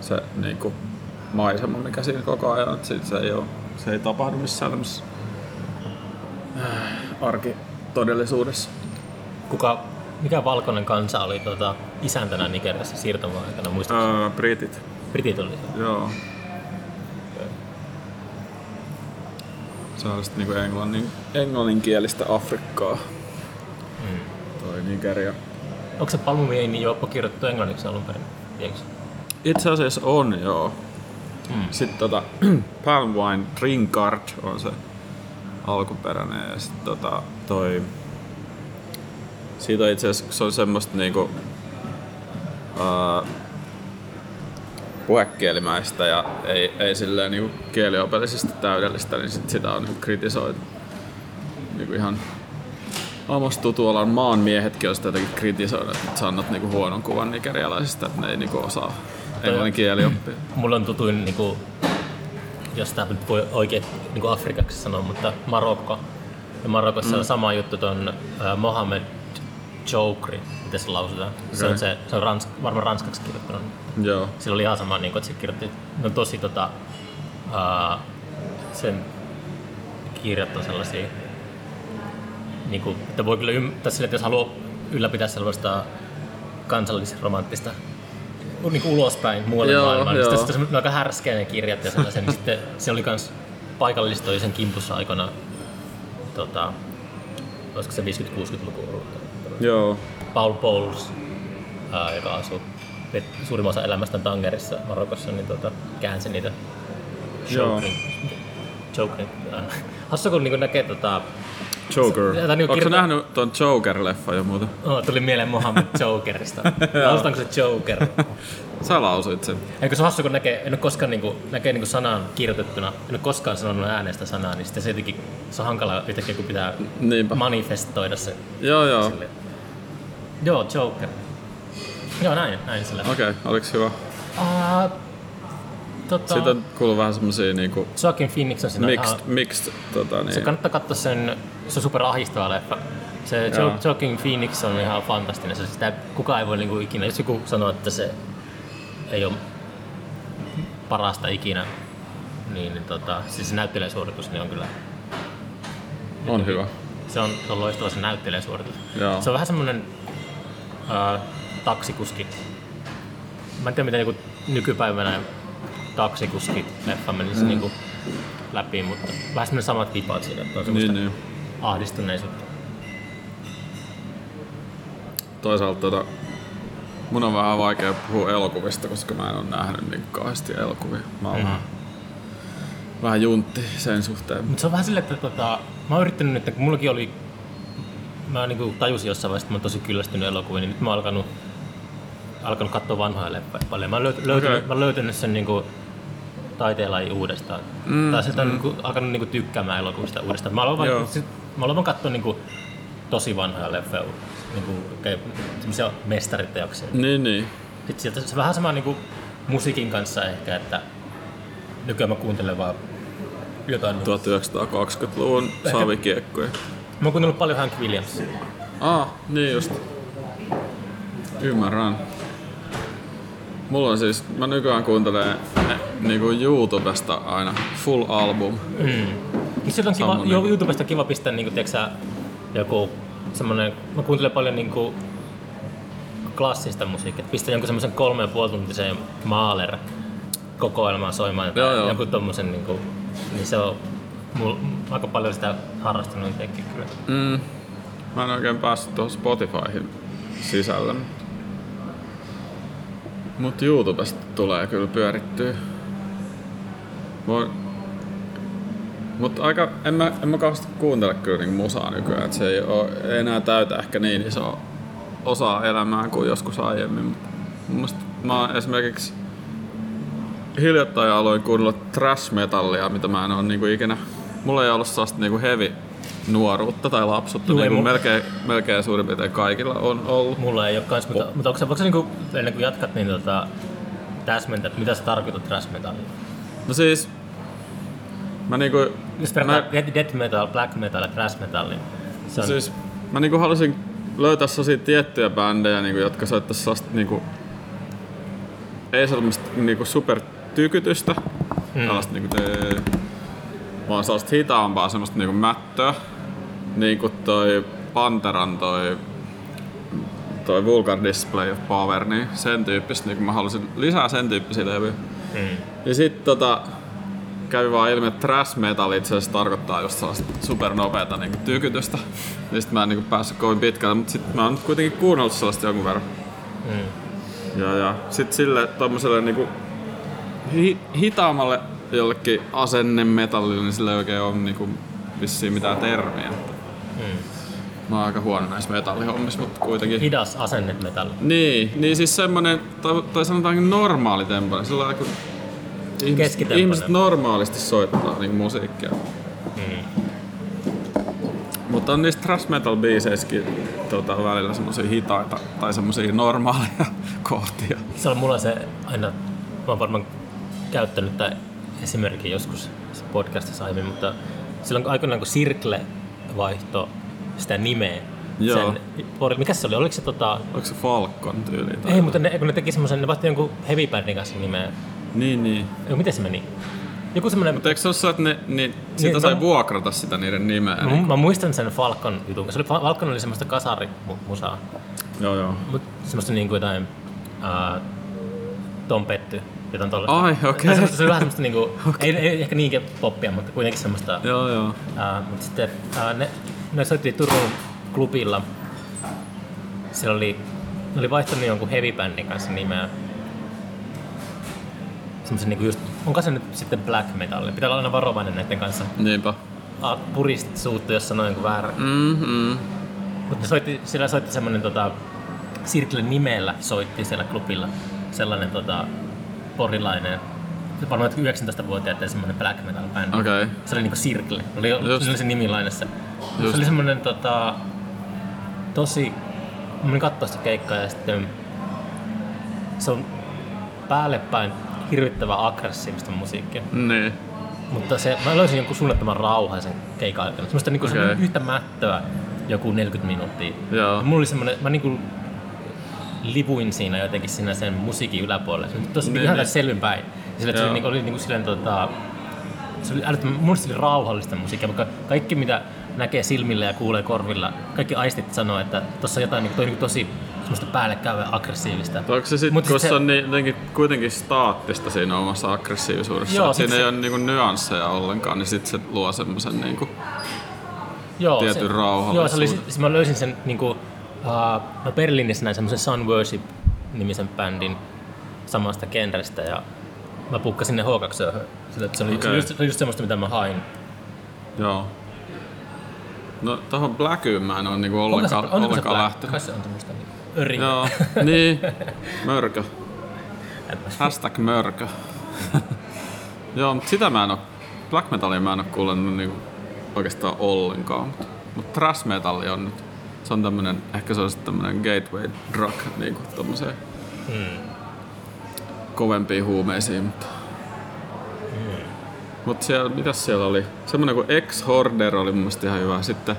se niin kuin, maisema, mikä siinä koko ajan, että se ei, ole, se ei tapahdu missään tämmöisessä arkitodellisuudessa. Kuka, mikä valkoinen kansa oli tota, isäntänä Nigeriassa siirtomaan aikana? Muistatko? Ää, britit, Britit oli se. joo. Se on sitten niinku englannin, englanninkielistä Afrikkaa, Mm. Toi Nigeria. Onko se palmuviini juoppo kirjoitettu englanniksi alun perin? Tiedätkö? Itse asiassa on, joo. Mm. Sitten tota, Palm Wine Drinkard on se alkuperäinen ja sitten tota, toi... Siitä itse asiassa, se on semmoista niinku... Ää, puhekielimäistä ja ei, ei silleen niinku kieliopillisesti täydellistä, niin sit sitä on niinku kritisoitu. Niinku ihan Amos Tutualan maanmiehetkin on sitä jotenkin kritisoinut, että sä annat niinku huonon kuvan nigerialaisista, että ne ei niinku osaa englannin kieli oppia. Mulla on tutuin, niin kuin, jos tämä nyt voi oikein niin kuin Afrikaksi sanoa, mutta Marokko. Ja Marokossa on sama juttu ton äh, Mohamed Chokri, miten se lausutaan. Se on, se, se on rans, varmaan ranskaksi kirjoittanut. Joo. Sillä oli ihan sama, niin kuin, että se kirjoitti, ne on tosi tota, ää, sen kirjat on sellaisia, niin kuin, että voi kyllä ymmärtää sille, että jos haluaa ylläpitää sellaista kansallisromanttista niin kuin ulospäin muualle Joo, maailmaan, niin joo. sitten sitten on aika härskeä ne kirjat ja sellaisen, niin sitten se oli kans paikallista oli sen kimpussa aikana, tota, olisiko se 50-60-luku ollut. Joo. Paul Bowles, ää, joka asuu suurimman osa elämästään Tangerissa Marokossa, niin tota, käänsi niitä. Jokerin. Jokerin. ää, Hassu kun niinku näkee tota, Joker. Se- niinku Onko kirjoita- nähnyt ton Joker-leffa jo muuta? oh, tuli mieleen Mohammed Jokerista. Lausutaanko se Joker? Sä lausuit sen. Eikö se hassu, kun näkee, en ole koskaan niinku, näkee niinku sanan kirjoitettuna, en ole koskaan sanonut äänestä sanaa, niin sitten se jotenkin, se on hankala yhtäkkiä, kun pitää Niinpä. manifestoida se. Joo, joo. Sille. Joo, Joker. Joo, näin, näin sillä. Okei, okay, oliks hyvä? Uh, tota, Siitä on kuullut vähän semmosia niinku Joaquin Phoenix on siinä. mixed, ah, mixed tota se niin. kannattaa katsoa sen, se on super ahistava leffa. Se Joo. jo, Joaquin Phoenix on ihan fantastinen. Se, sitä, kukaan ei voi niinku ikinä, jos joku sanoo, että se ei ole parasta ikinä, niin, niin tota, siis se näyttelijäsuoritus niin on kyllä, On hyvä. se on, se on loistava se näyttelijäsuoritus. Joo. Se on vähän semmonen ää, taksikuski. Mä en tiedä miten niinku nykypäivänä taksikuski leffa menisi mm. niinku läpi, mutta vähän semmonen samat vipaat siinä, että on semmoista Niin, niin. Ahdistuneisuutta. Toisaalta tota, mun on vähän vaikea puhua elokuvista, koska mä en ole nähnyt niin kauheasti elokuvia. Mä oon Mm. vähän, vähän juntti sen suhteen. Mutta se on vähän silleen, että tota, mä oon yrittänyt nyt, kun mullakin oli, mä niinku tajusin jossain vaiheessa, että mä oon tosi kyllästynyt elokuviin, niin nyt mä oon alkanut, alkanut katsoa vanhoja leffoja paljon. Mä oon löyt, löytänyt, Okei. mä oon löytänyt sen niinku taiteenlajin uudestaan. Mm, tai sitä on niinku, alkanut niinku tykkäämään elokuvista uudestaan. Mä aloin, vaan, sit, mä aloin katsoa niinku tosi vanhoja leffoja, niinku, okay, semmoisia mestariteoksia. Niin, niin. Sitten sieltä se vähän sama niinku musiikin kanssa ehkä, että nykyään mä kuuntelen vaan jotain 1920-luvun savikiekkoja. Mä oon kuunnellut paljon Hank Williams. Ah, niin just. Ymmärrän. Mulla on siis, mä nykyään kuuntelen eh, niinku YouTubesta aina full album. Mm. Niin Sitten on kiva, jo, YouTubesta kiva pistää niinku, tiiäksä, joku semmonen, mä kuuntelen paljon niinku klassista musiikkia. Pistän jonkun semmosen kolme ja puoli tuntisen Mahler kokoelmaa soimaan. Joo, joo. Joku tommosen niinku, niin se on mul, aika paljon sitä harrastanut itsekin kyllä. Mm. Mä en oikein päässyt tuohon Spotifyhin sisällä. Mut YouTubesta tulee kyllä pyörittyä. Voin... Mut aika, en mä, en mä kauheasti kuuntele kyllä niinku musaa nykyään, et se ei, oo, ei enää täytä ehkä niin iso osaa elämää kuin joskus aiemmin. Mut mun mielestä mä oon esimerkiksi hiljattain aloin kuunnella trash metallia, mitä mä en oo niinku ikinä... Mulla ei ollut sellaista niinku heavy nuoruutta tai lapsuutta, niin kuin melkein, melkein suurin piirtein kaikilla on ollut. Mulla ei oo kans, mutta, mutta onko se, voiko se niinku, ennen kuin jatkat, niin tota, täsmentää, että mitä sä tarkoitat thrash metallilla? No siis, mä niinku, Jos mä, death- metal, black metal ja thrash metal, niin se on siis, mä niinku halusin löytää sellaisia tiettyjä bändejä, niinku, jotka soittais sellaista niinku, ei sellaista niinku super tykytystä, mm. tällaista niinku, tee, vaan sellaista hitaampaa semmoista niinku mättöä, niinku toi Panteran toi toi Vulgar Display of Power, niin sen tyyppistä, niin mä halusin lisää sen tyyppisiä levyjä. Mm. Ja sit tota, kävi vaan ilmi, että thrash metal itse asiassa tarkoittaa just sellaista supernopeeta niinku tykytystä. Sit mä en niinku päässyt kovin pitkälle, mutta sit mä oon kuitenkin kuunnellut sellaista jonkun verran. Mm. Ja, ja sit sille tommoselle niinku hi, hitaammalle jollekin asennemetallille, niin sillä ei oikein ole niinku vissiin mitään termiä. Mm. Mä oon aika huono näissä metallihommissa, mutta kuitenkin. Hidas asennet metalli. Niin, niin siis semmonen, tai, tai sanotaanko normaali tempo, sillä kun ihmiset, ihmiset normaalisti soittaa niin musiikkia. Mm. Mutta on niistä thrash metal biiseissäkin tota, välillä semmosia hitaita tai semmosia normaaleja kohtia. Se on mulla se aina, mä oon varmaan käyttänyt tai esimerkki joskus podcastissa aiemmin, mutta silloin aikoinaan kun Circle vaihto sitä nimeä. Joo. Sen, mikä se oli? Oliko se tota... Onko se Falcon tyyli? Tai... Ei, mutta ne, kun ne teki semmoisen, ne vaihti jonkun heavy bandin kanssa nimeä. Niin, niin. Ei, miten se meni? Joku semmoinen... Mutta eikö se ole se, että ne, niin, sitä Niin, sai mä- vuokrata sitä niiden nimeä? Mä, Niin. mä, muistan sen Falcon jutun. Se oli, Falcon oli semmoista kasarimusaa. Joo, joo. Mut semmoista niinku jotain... Uh, Tom Petty. Jotain tollaista. Ai, okei. Tai semmoista- Se oli vähän semmoista niinku... Ei, ei, ehkä niinkään poppia, mutta kuitenkin semmoista... Joo, joo. Uh, mutta sitten uh, ne, ne soitti Turun klubilla. Siellä oli... Ne oli vaihtanut jonkun heavy bandin kanssa nimeä. Semmoisen niinku just... Onko se nyt sitten black metal? Pitää olla aina varovainen näiden kanssa. Niinpä. Ah, Purist suuttu, jos sanoo jonkun väärän. Mm-hmm. Mutta soitti, siellä soitti semmonen tota, Sirklen nimellä soitti siellä klubilla sellainen tota, porilainen, se varmaan 19-vuotiaiden semmonen black metal bändi. Okei. Se oli niinku Sirkle, oli, Just. se oli se nimi lainassa. Just. Se oli semmonen tota, tosi, mä menin kattoo sitä keikkaa ja sitten se on päälle päin hirvittävän aggressiivista musiikkia. Niin. Mutta se, mä löysin jonkun suunnattoman rauhaisen keikan aikana. Semmoista niinku okay. yhtä mättöä joku 40 minuuttia. Joo. Ja Mulla oli semmoinen, mä niinku livuin siinä jotenkin siinä sen musiikin yläpuolella. Se oli tosi Niin, niin, ihan niin. selvinpäin. Sillä, että se oli, niinku, oli niinku silleen tota, se oli älyttömän, mun oli rauhallista musiikkia, vaikka kaikki mitä näkee silmillä ja kuulee korvilla, kaikki aistit sanoo, että tuossa on jotain niinku, toi, niinku tosi semmoista päällekkäyvää aggressiivista. Onko se sitten, kun sit se on niin, kuitenkin staattista siinä omassa aggressiivisuudessa, Joo, siinä se- ei ole niinku nyansseja ollenkaan, niin sitten se luo semmoisen niinku, Joo, tietyn se, rauhallisuuden. Joo, se oli, siis mä löysin sen niinku, uh, mä Berliinissä näin semmoisen Sun Worship-nimisen bändin samasta genrestä ja mä pukkasin ne H2 sillä, että se oli, se oli Okei. just, se oli just semmoista, mitä mä hain. joo. No tohon Blackyyn mä en ole niinku Onko se, ollenkaan, onko se ollenkaan black? lähtenyt. Kai se on tämmöistä niin öri. Joo, niin. Mörkö. Hashtag mörkö. Joo, mutta sitä mä en oo, black metalia mä en oo kuullut niinku oikeastaan ollenkaan. Mutta mut thrash metalli on nyt, se on tämmönen, ehkä se on sitten tämmönen gateway drug niinku tommoseen Mm. kovempiin huumeisiin, mutta... Mm. Mut siellä, mitäs siellä oli? Semmonen kuin Ex-Horder oli mun mielestä ihan hyvä. Sitten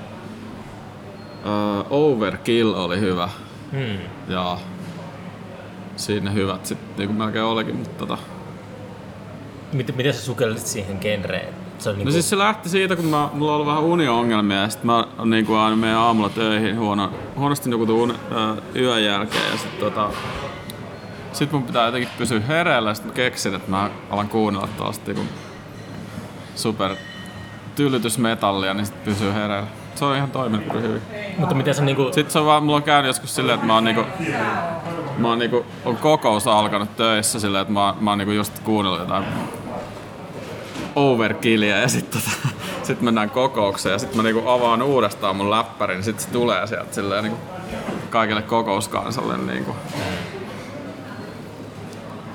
uh, Overkill oli hyvä. Mm. Ja siinä hyvät sitten niinku melkein olikin, mutta tota... Miten, miten sä sukellisit siihen genreen? Se on niinku, No siis se lähti siitä, kun mä, mulla on ollut vähän uniongelmia ja sit mä niinku aina menen aamulla töihin huono, huonosti nukutun un, ö, yön jälkeen ja sit tota, sit mun pitää jotenkin pysyä hereillä ja sit mä keksin, että mä alan kuunnella tuosta niinku super tylytysmetallia, niin sit pysyy hereillä. Se on ihan toiminut kyllä hyvin. mutta miten sä niinku, Sitten se on vaan, mulla on käynyt joskus silleen, että mä oon niinku, mä oon niinku, on kokous alkanut töissä silleen, että mä, mä oon niinku just kuunnellut jotain overkillia ja sitten tota, sit mennään kokoukseen ja sitten mä niinku avaan uudestaan mun läppärin, niin sitten se tulee sieltä silleen niinku kaikille kokouskansalle niinku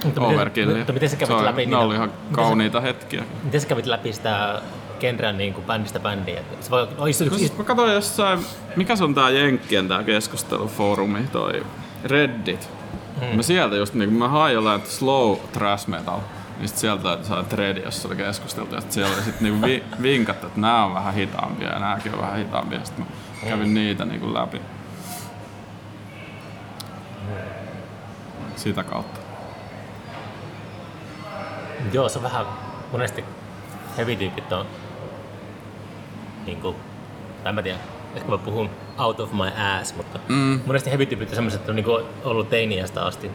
mutta overkillia. mutta miten sä kävit se läpi ne oli ihan miten sä- kauniita hetkiä. Miten sä kävit läpi sitä genreä niin kuin bändistä bändiin? Et Se voi, istu, No istu, siis mä katsoin jossain, mikä se on tää Jenkkien tää keskustelufoorumi, toi Reddit. Mm. Mä sieltä just niinku, mä hain jollain slow thrash metal, niin sit sieltä sain threadi, jossa oli keskusteltu, ja sit siellä oli sit niinku vi, vinkattu, että nää on vähän hitaampia ja nääkin on vähän hitaampia, sit mä kävin niitä niinku läpi. Sitä kautta. Joo, se on vähän monesti heavy-tyypit on niin kuin, tai mä tiedän, ehkä mä puhun out of my ass, mutta mm. monesti heavy-tyypit on semmoiset, että on niin kuin ollut teiniästä asti. He,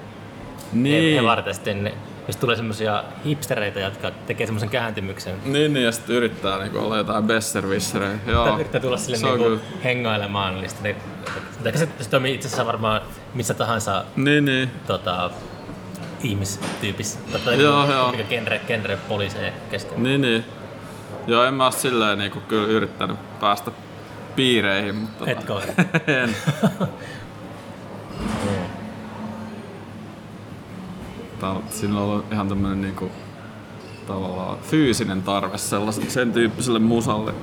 Niin. he varten sitten, ne, jos tulee semmoisia hipstereitä, jotka tekee semmoisen kääntymyksen. Niin, niin, ja sitten yrittää niinku olla jotain besserwissereitä. Joo. Yrittää, yrittää tulla sille Se on niin kyllä. hengailemaan, niin sitten ne, se, se toimii itse asiassa varmaan missä tahansa Niin, niin. tota, ihmistyypissä. Tota, Joo, mikä joo. genre, genre poliisee kesken. Niin, niin. Joo, en mä oo silleen niinku kyllä yrittänyt päästä piireihin, mutta... tota- Etkö ole? en. Tää, siinä on ollut ihan tämmönen niinku tavallaan fyysinen tarve sellaisen, sen tyyppiselle musalle.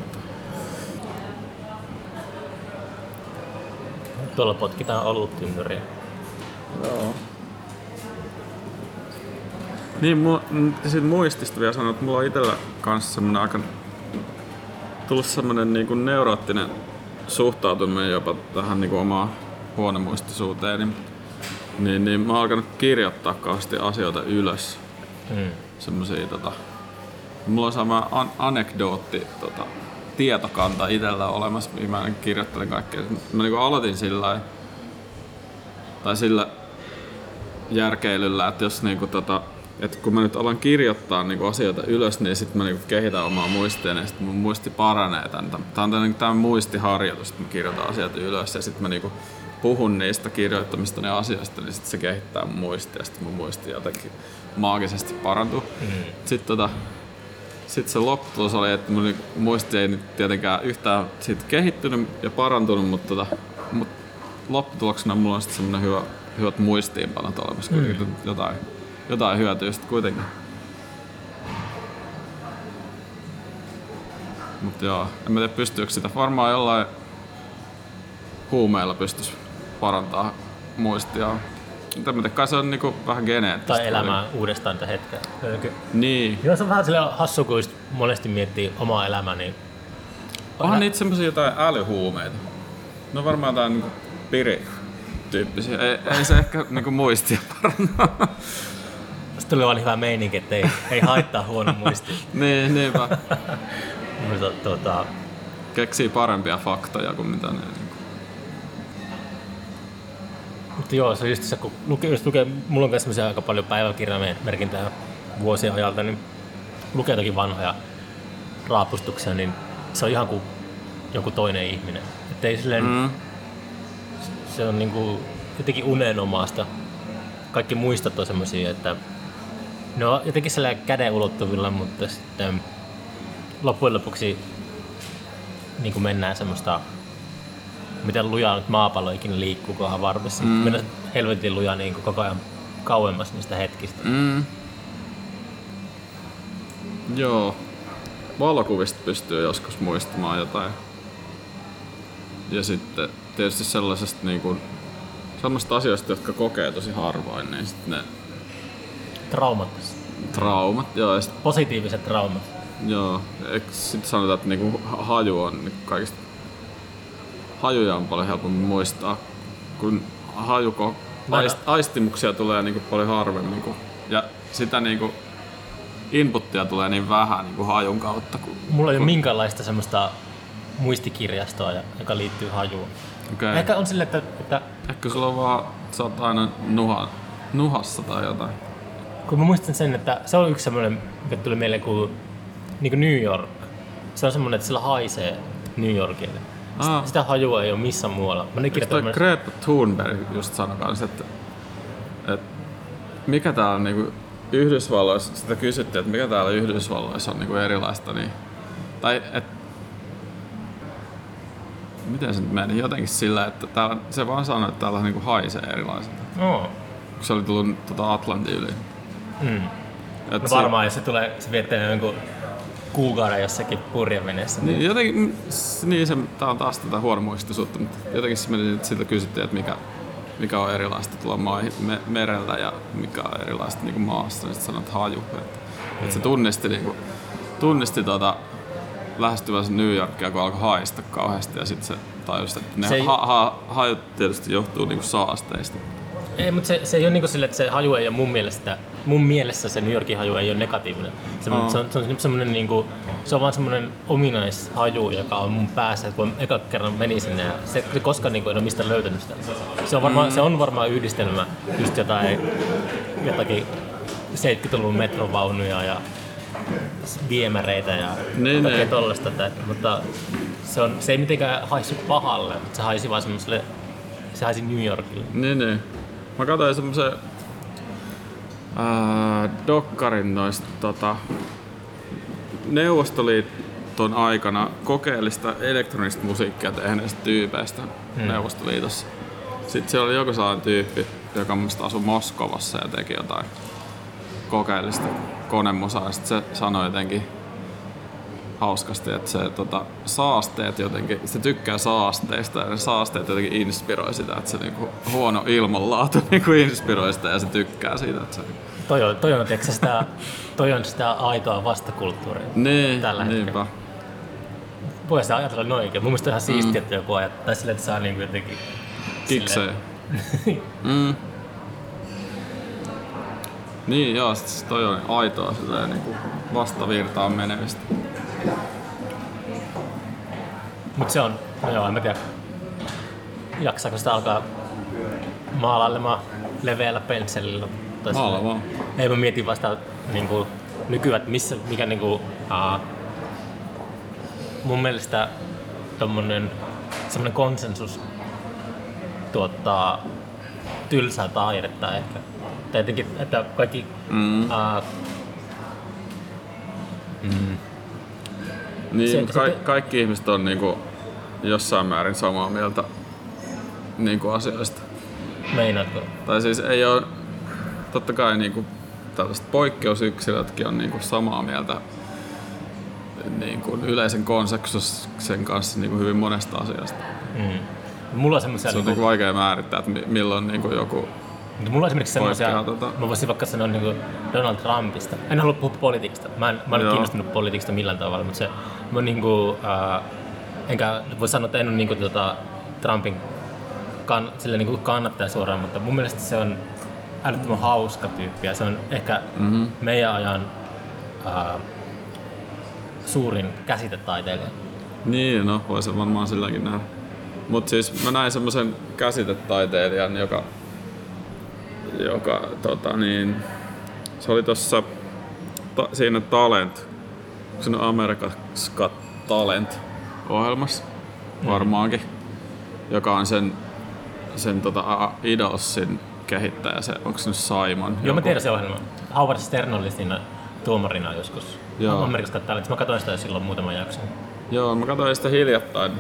Tuolla potkitaan oluttynnyriä. Joo. Niin, mu, mm, siitä muistista vielä sanoa, että mulla on itellä kanssa semmonen aika tullut semmoinen niin kuin neuroottinen suhtautuminen jopa tähän niin kuin omaan huonomuistisuuteen, niin, niin, niin mä oon alkanut kirjoittaa kauheasti asioita ylös. Mm. Semmosia tota, mulla on sama an- anekdootti tota, tietokanta itsellä olemassa, mihin mä kirjoittelen kaikkea. Mä niin aloitin sillä tai sillä järkeilyllä, että jos niinku tota, että kun mä nyt alan kirjoittaa niinku asioita ylös, niin sitten mä niinku kehitän omaa muistia, niin sitten mun muisti paranee. Tän. Tää on tämmöinen tämän muistiharjoitus, että mä kirjoitan asioita ylös ja sitten mä niinku puhun niistä kirjoittamista ne asioista, niin sitten se kehittää mun muistia ja sitten mun muisti jotenkin maagisesti parantuu. Mm. Sitten tota, sitten se lopputulos oli, että mun niinku muisti ei nyt tietenkään yhtään siitä kehittynyt ja parantunut, mutta, tota, mutta lopputuloksena mulla on sitten semmoinen hyvä, hyvät muistiinpanot olemassa, mm. jotain, jotain hyötyä sitten kuitenkin. Mutta joo, en mä tiedä pystyykö sitä. Varmaan jollain huumeilla pystyisi parantaa muistia. Mitä mä kai se on niinku vähän geneettistä. Tai elämää uudestaan tätä hetkeä. Ky- Niin. Joo, se on vähän silleen hassu, kun monesti miettii omaa elämää, niin Onhan niitä semmosia jotain älyhuumeita. No varmaan jotain niinku piri-tyyppisiä. Ei, ei se ehkä niinku muistia paranna. Tuli vaan hyvä meininki, että ei, ei haittaa huono muisti. niin, niinpä. Mutta tota, Keksii parempia faktoja kuin mitä ne niinku. mutta joo, se just se, kun luke, jos lukee, mulla on myös semmoisia aika paljon päiväkirjamerkintöjä vuosien ajalta, niin lukee jotakin vanhoja raapustuksia, niin se on ihan kuin joku toinen ihminen. Että ei silleen, Mm. se on niinku jotenkin unenomaista. Kaikki muistot on semmosia, että ne on jotenkin sellainen käden ulottuvilla, mutta sitten loppujen lopuksi niin kuin mennään semmoista, miten lujaa nyt maapallo ikinä liikkuukohan varmasti. Mm. Mennään helvetin lujaa niin kuin koko ajan kauemmas niistä hetkistä. Mm. Joo. Valokuvista pystyy joskus muistamaan jotain. Ja sitten tietysti sellaisesta niinku, sellaisista asioista, jotka kokee tosi harvoin, niin sitten ne Traumat. traumat, joo, ja sit, Positiiviset traumat. joo, sitten sanotaan, että niinku haju on niinku kaikista, hajuja on paljon helpommin muistaa, kun hajuko, aist, aistimuksia tulee niinku paljon harvemmin, niinku, ja sitä niinku inputtia tulee niin vähän niinku hajun kautta. Kun, Mulla ei ole minkäänlaista semmoista muistikirjastoa, joka liittyy hajuun. okay. Ehkä on sille, että, että Ehkä sulla on vaan, sä oot aina nuha, nuhassa tai jotain. Kun mä muistan sen, että se on yksi semmoinen, mikä tuli mieleen kuin, niin kuin New York. Se on semmoinen, että sillä haisee New Yorkille. Ah. Sitä hajua ei ole missään muualla. Eikö toi kirjoittanut, Greta Thunberg just sanoi kanssa, että, että mikä täällä on niinku Yhdysvalloissa, sitä kysyttiin, että mikä täällä Yhdysvalloissa on niinku erilaista, niin, tai et, miten se nyt meni, jotenkin sillä, että täällä, se vaan sanoi, että täällä niinku haisee erilaiselta, no, kun se oli tullut tota Atlantin yli. Mm. Et no se- varmaan, jos se tulee, se viettää jonkun kuukauden jossakin purjeveneessä. Niin, jotenkin, s- niin se, tää on taas tätä huonomuistisuutta, mutta jotenkin se meni, että siltä kysyttiin, että mikä, mikä on erilaista tuolla maihin, me, merellä ja mikä on erilaista niin maassa, niin sitten sanoit haju. Että, että se tunnisti, niin kuin, tunnisti tota, lähestyvänsä New Yorkia, kun alkoi haista kauheasti ja sitten se tajusi, että ne Se ei- ha, ha, hajut tietysti johtuu niin kuin saasteista. Ei, mutta se, se ei ole niin sille, että se haju ei ole mun mielestä, mun mielessä se New Yorkin haju ei ole negatiivinen. Se, Aa. se, on, se, on semmoinen niin kuin, se on vaan semmoinen ominaishaju, joka on mun päässä, että kun eka kerran meni sinne ja se, se koskaan niin kuin, en ole mistään löytänyt sitä. Se on varmaan, se on varmaan yhdistelmä just jotain, jotakin 70-luvun metrovaunuja ja viemäreitä ja Niin, kaikkea niin. tollaista, että, mutta se, on, se ei mitenkään haissu pahalle, mutta se haisi vaan semmoiselle, se haisi New Yorkille. Niin, niin. Mä katsoin semmosen ää, dokkarin noista tota, Neuvostoliiton aikana kokeellista elektronista musiikkia tehneistä tyypeistä hmm. Neuvostoliitossa. Sitten siellä oli joku sellainen tyyppi, joka mielestä asui Moskovassa ja teki jotain kokeellista konemusaa. Ja sit se sanoi jotenkin hauskasti, että se tota, saasteet jotenkin, se tykkää saasteista ja ne saasteet jotenkin inspiroi sitä, että se niinku, huono ilmanlaatu niinku inspiroi sitä ja se tykkää siitä, että se... Toi on, toi on, tiedätkö, sitä, toi on sitä aitoa vastakulttuuria. Niin, Tällä hetkellä. niinpä. voi sitä ajatella noinkin. Mun mielestä on ihan siistiä, että joku ajattaa, silleen, että saa niinku jotenkin... Kikseen. mm. Niin joo, sit toi on aitoa silleen niinku vastavirtaan menevistä. Mut se on, no joo, en mä tiedä, jaksaako sitä alkaa maalailemaan leveällä pensselillä. Tai Maala silleen. vaan. Ei mä mietin vasta niinku, nykyään, että missä, mikä niinku, mun mielestä tommonen semmonen konsensus tuottaa tylsää taidetta ehkä. Tai jotenkin, että kaikki Mm. uh, Niin, Se- mutta ka- kaikki ihmiset on niinku jossain määrin samaa mieltä niinku asioista. meinaatko? Tai siis ei ole, totta kai niinku tällaiset poikkeusyksilötkin on niinku samaa mieltä niinku yleisen konsensuksen kanssa niinku hyvin monesta asiasta. Mm. Mulla on semmoisia Se on niinku, niinku vaikea määrittää, että mi- milloin niinku joku... Mutta mulla on esimerkiksi semmoisia, tota- mä voisin vaikka sanoa niin Donald Trumpista. En halua puhua politiikasta. Mä en, mä en ole kiinnostunut politiikasta millään tavalla, mutta se, mä oon niin kuin, äh, enkä voi sanoa, että en ole niin kuin, tota, Trumpin kan, sille niin kuin kannattaja suoraan, mutta mun mielestä se on älyttömän hauska tyyppi ja se on ehkä Mm-hmm. meidän ajan äh, suurin käsitetaiteilija. Niin, no voi se varmaan silläkin nähdä. Mut siis mä näin semmoisen käsitetaiteilijan, joka, joka tota niin, se oli tossa ta, siinä Talent, onko se Got Talent ohjelmassa, varmaankin, joka on sen, sen tota Idolsin kehittäjä, se, onko se nyt Simon? Joo, mä tiedän se ohjelma. Howard Stern oli siinä tuomarina joskus. Joo. Amerikasta Talent. Mä katsoin sitä silloin muutaman jakson. Joo, mä katsoin sitä hiljattain.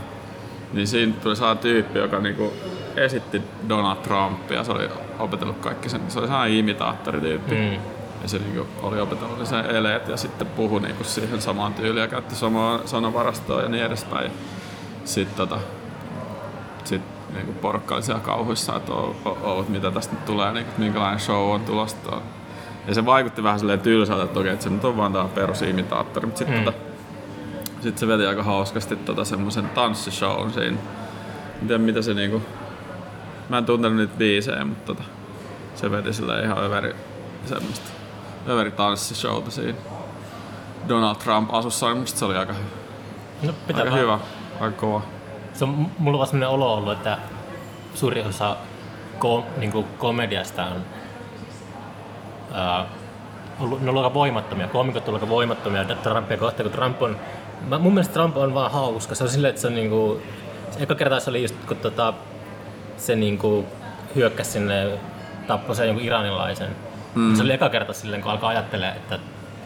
Niin siinä tuli saa tyyppi, joka niinku esitti Donald Trumpia. Se oli opetellut kaikki sen. Se oli sellainen imitaattorityyppi. Mm. Ja se niinku oli opetellut sen eleet ja sitten puhui niinku siihen samaan tyyliin ja käytti samaa sanavarastoa ja niin edespäin. Sitten tota, sit niinku porukka oli siellä kauhuissa, että o, o, o, mitä tästä nyt tulee, niinku, minkälainen show on tulosta. Ja se vaikutti vähän silleen tylsältä, että okei, että se nyt on vaan tää perusimitaattori. Mutta sitten Mm. tota, sitten se veti aika hauskasti tota semmosen tanssishown siinä. En tiedä mitä se niinku... Mä en tuntenut niitä biisejä, mutta tota, se veti sillä ihan överi semmoista överi tanssishowta siinä. Donald Trump asussa, niin musta se oli aika, No, pitää aika vaan- hyvä, aika kova. Se on, mulla on vaan sellainen olo ollut, että suuri osa ko, niin kuin komediasta on ää, ollut, ne on ollut aika voimattomia. Koomikot on aika voimattomia Trumpia kohtaan, kun Trump on... Mä, mun mielestä Trump on vaan hauska. Se on silleen, että se on niinku... Eka kerta se oli just, kun tota, se niinku hyökkäsi sinne, tappoi sen jonkun iranilaisen. Mm. Se oli eka kerta silleen, kun alkaa ajattelemaan, että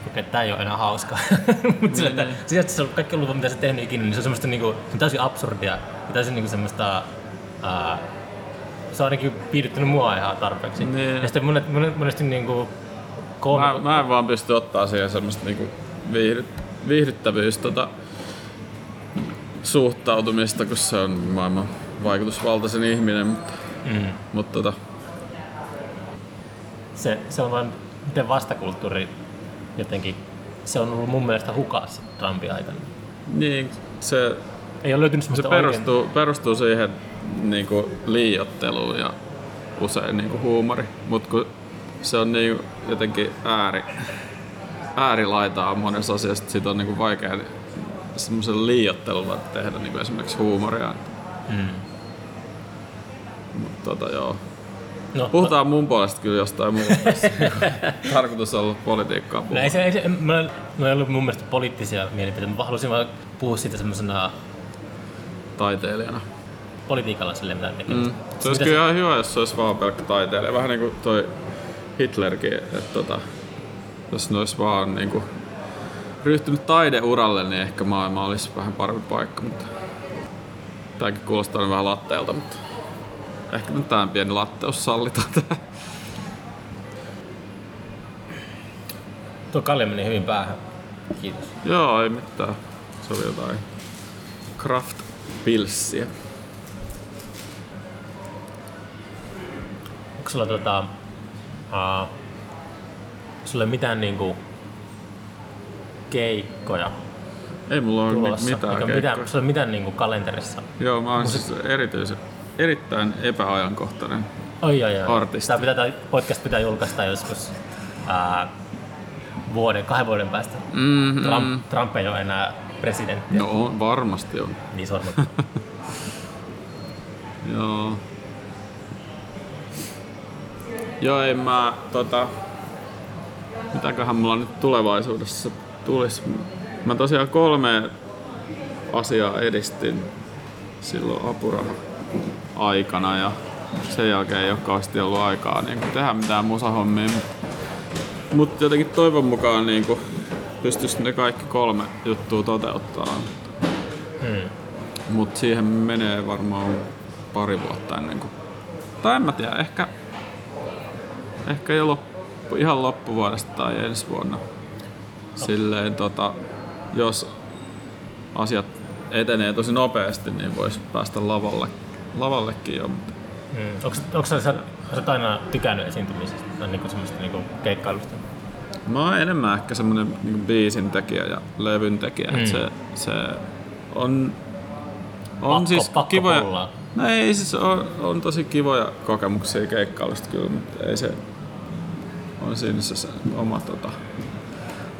okei, tää ei ole enää hauskaa. Mutta että se, että se on kaikki luvat, mitä se tehnyt ikinä, niin se on semmoista niinku, se on täysin absurdia ja täysin niinku semmoista, ää, se on ainakin piirittänyt mua ihan tarpeeksi. Niin. Ja sitten monet, monet, monesti niinku Mä, koomikot, mä en vaan pysty ottaa siihen semmoista niinku viihdy, viihdyttävyys tota, suhtautumista, kun se on maailman vaikutusvaltaisen ihminen, mutta, mm, mutta tota, se, se on vaan, miten vastakulttuuri jotenkin, se on ollut mun mielestä hukassa Trumpin aikana. niin se Ei ole löytynyt Se oikein... perustuu, perustuu siihen niinku liiotteluun ja usein niinku huumori, mutta kun se on niin jotenkin ääri, äärilaitaa monessa asiassa, siitä on niinku vaikea semmoisella liiottelulla tehdä niinku esimerkiksi huumoria. Mm. Mutta tota, joo. No, Puhutaan mun puolesta kyllä jostain muusta. Tarkoitus on ollut politiikkaa puhua. No ei se, ei se, mä, mä ei ollut mun mielestä poliittisia mielipiteitä, mä halusin vaan puhua siitä semmoisena taiteilijana. politiikalla silleen mitään Mm. tekemistä. Se olisi kyllä ihan hyvä, jos se olisi vaan pelkkä taiteilija. Vähän niin kuin toi Hitlerkin, että tota, jos ne olisi vaan niin kuin ryhtynyt taideuralle, niin ehkä maailma olisi vähän parempi paikka. Mutta tämäkin kuulostaa vähän latteelta, mutta ehkä nyt tämä pieni latteus sallitaan tähän. Tuo kalja meni hyvin päähän. Kiitos. Joo, ei mitään. Se oli jotain craft pilssiä. Onko sulla tota... Uh, sulla mitään niinku keikkoja Ei mulla ole tulossa? mitään keikkoja. mitään, sulla ei mitään niinku kalenterissa? Joo, mä oon siis erityisen, erittäin epäajankohtainen. Oi, oi, oi. Artisti. Tämä pitää, tai podcast pitää julkaista joskus ää, vuoden, kahden vuoden päästä. Mm, Trump, Trump ei ole enää presidentti. No on, varmasti on. Niin sormet. Joo. Joo, ei mä tota... Mitäköhän mulla nyt tulevaisuudessa tulisi? Mä tosiaan kolme asiaa edistin silloin apuraha aikana ja sen jälkeen ei ole kauheasti ollut aikaa niin tehdä mitään musahommia. Mutta jotenkin toivon mukaan niin pystyisi ne kaikki kolme juttua toteuttamaan. Hmm. Mutta siihen menee varmaan pari vuotta ennen kuin... Tai en mä tiedä, ehkä... Ehkä jo loppu, ihan loppuvuodesta tai ensi vuonna. Silleen tota... Jos asiat etenee tosi nopeasti, niin voisi päästä lavalle, lavallekin jo. Mutta Hmm. Onko, onko sä, sä, aina tykännyt esiintymisestä tai niinku semmoista niinku keikkailusta? Mä oon enemmän ehkä semmonen niin biisin tekijä ja levyn tekijä. Mm. Mm. Se, se on, on Pakko- siis pakko kivoja, pullaa. no ei siis on, on, tosi kivoja kokemuksia keikkailusta kyllä, mutta ei se on siinä se, se oma tota,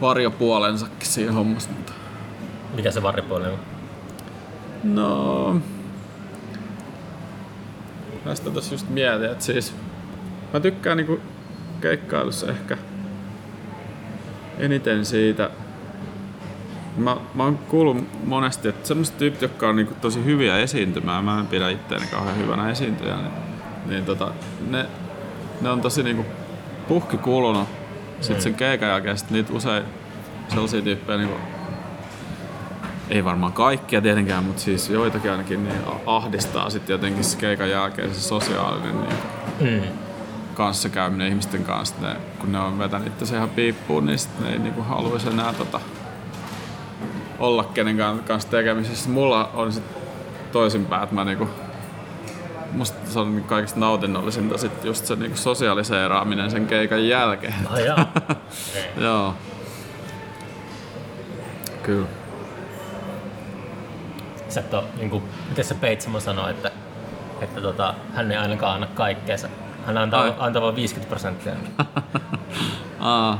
varjopuolensakin siinä hommassa. Mutta. Mikä se varripuoli on? No, tästä tässä just mietin, että siis mä tykkään niinku keikkailussa ehkä eniten siitä, mä, mä oon kuullut monesti, että semmoiset tyypit, jotka on niinku tosi hyviä esiintymään, mä en pidä itseäni kauhean hyvänä esiintyjänä, niin, niin tota, ne, ne on tosi niinku puhki kulunut sit sen keikan jälkeen, sit niitä usein sellaisia tyyppejä niinku ei varmaan kaikkia tietenkään, mutta siis joitakin ainakin niin ahdistaa sitten jotenkin se keikan jälkeen se sosiaalinen niin Mm. kanssakäyminen ihmisten kanssa. Ne, kun ne on vetänyt itse ihan piippuun, niin sit ne ei niinku haluaisi enää tota, olla kenenkään kanssa tekemisissä. Mulla on sit toisinpäin, että mä niinku, musta se on kaikista nautinnollisinta sit just se niinku sosiaaliseeraaminen sen keikan jälkeen. Oh, jaa. Joo. Kyllä. Sä et oo, niinku, miten se Peitsamo sanoi, että, että tota, hän ei ainakaan anna kaikkeensa. Hän antaa, Ai. antaa vain 50 prosenttia. Aa,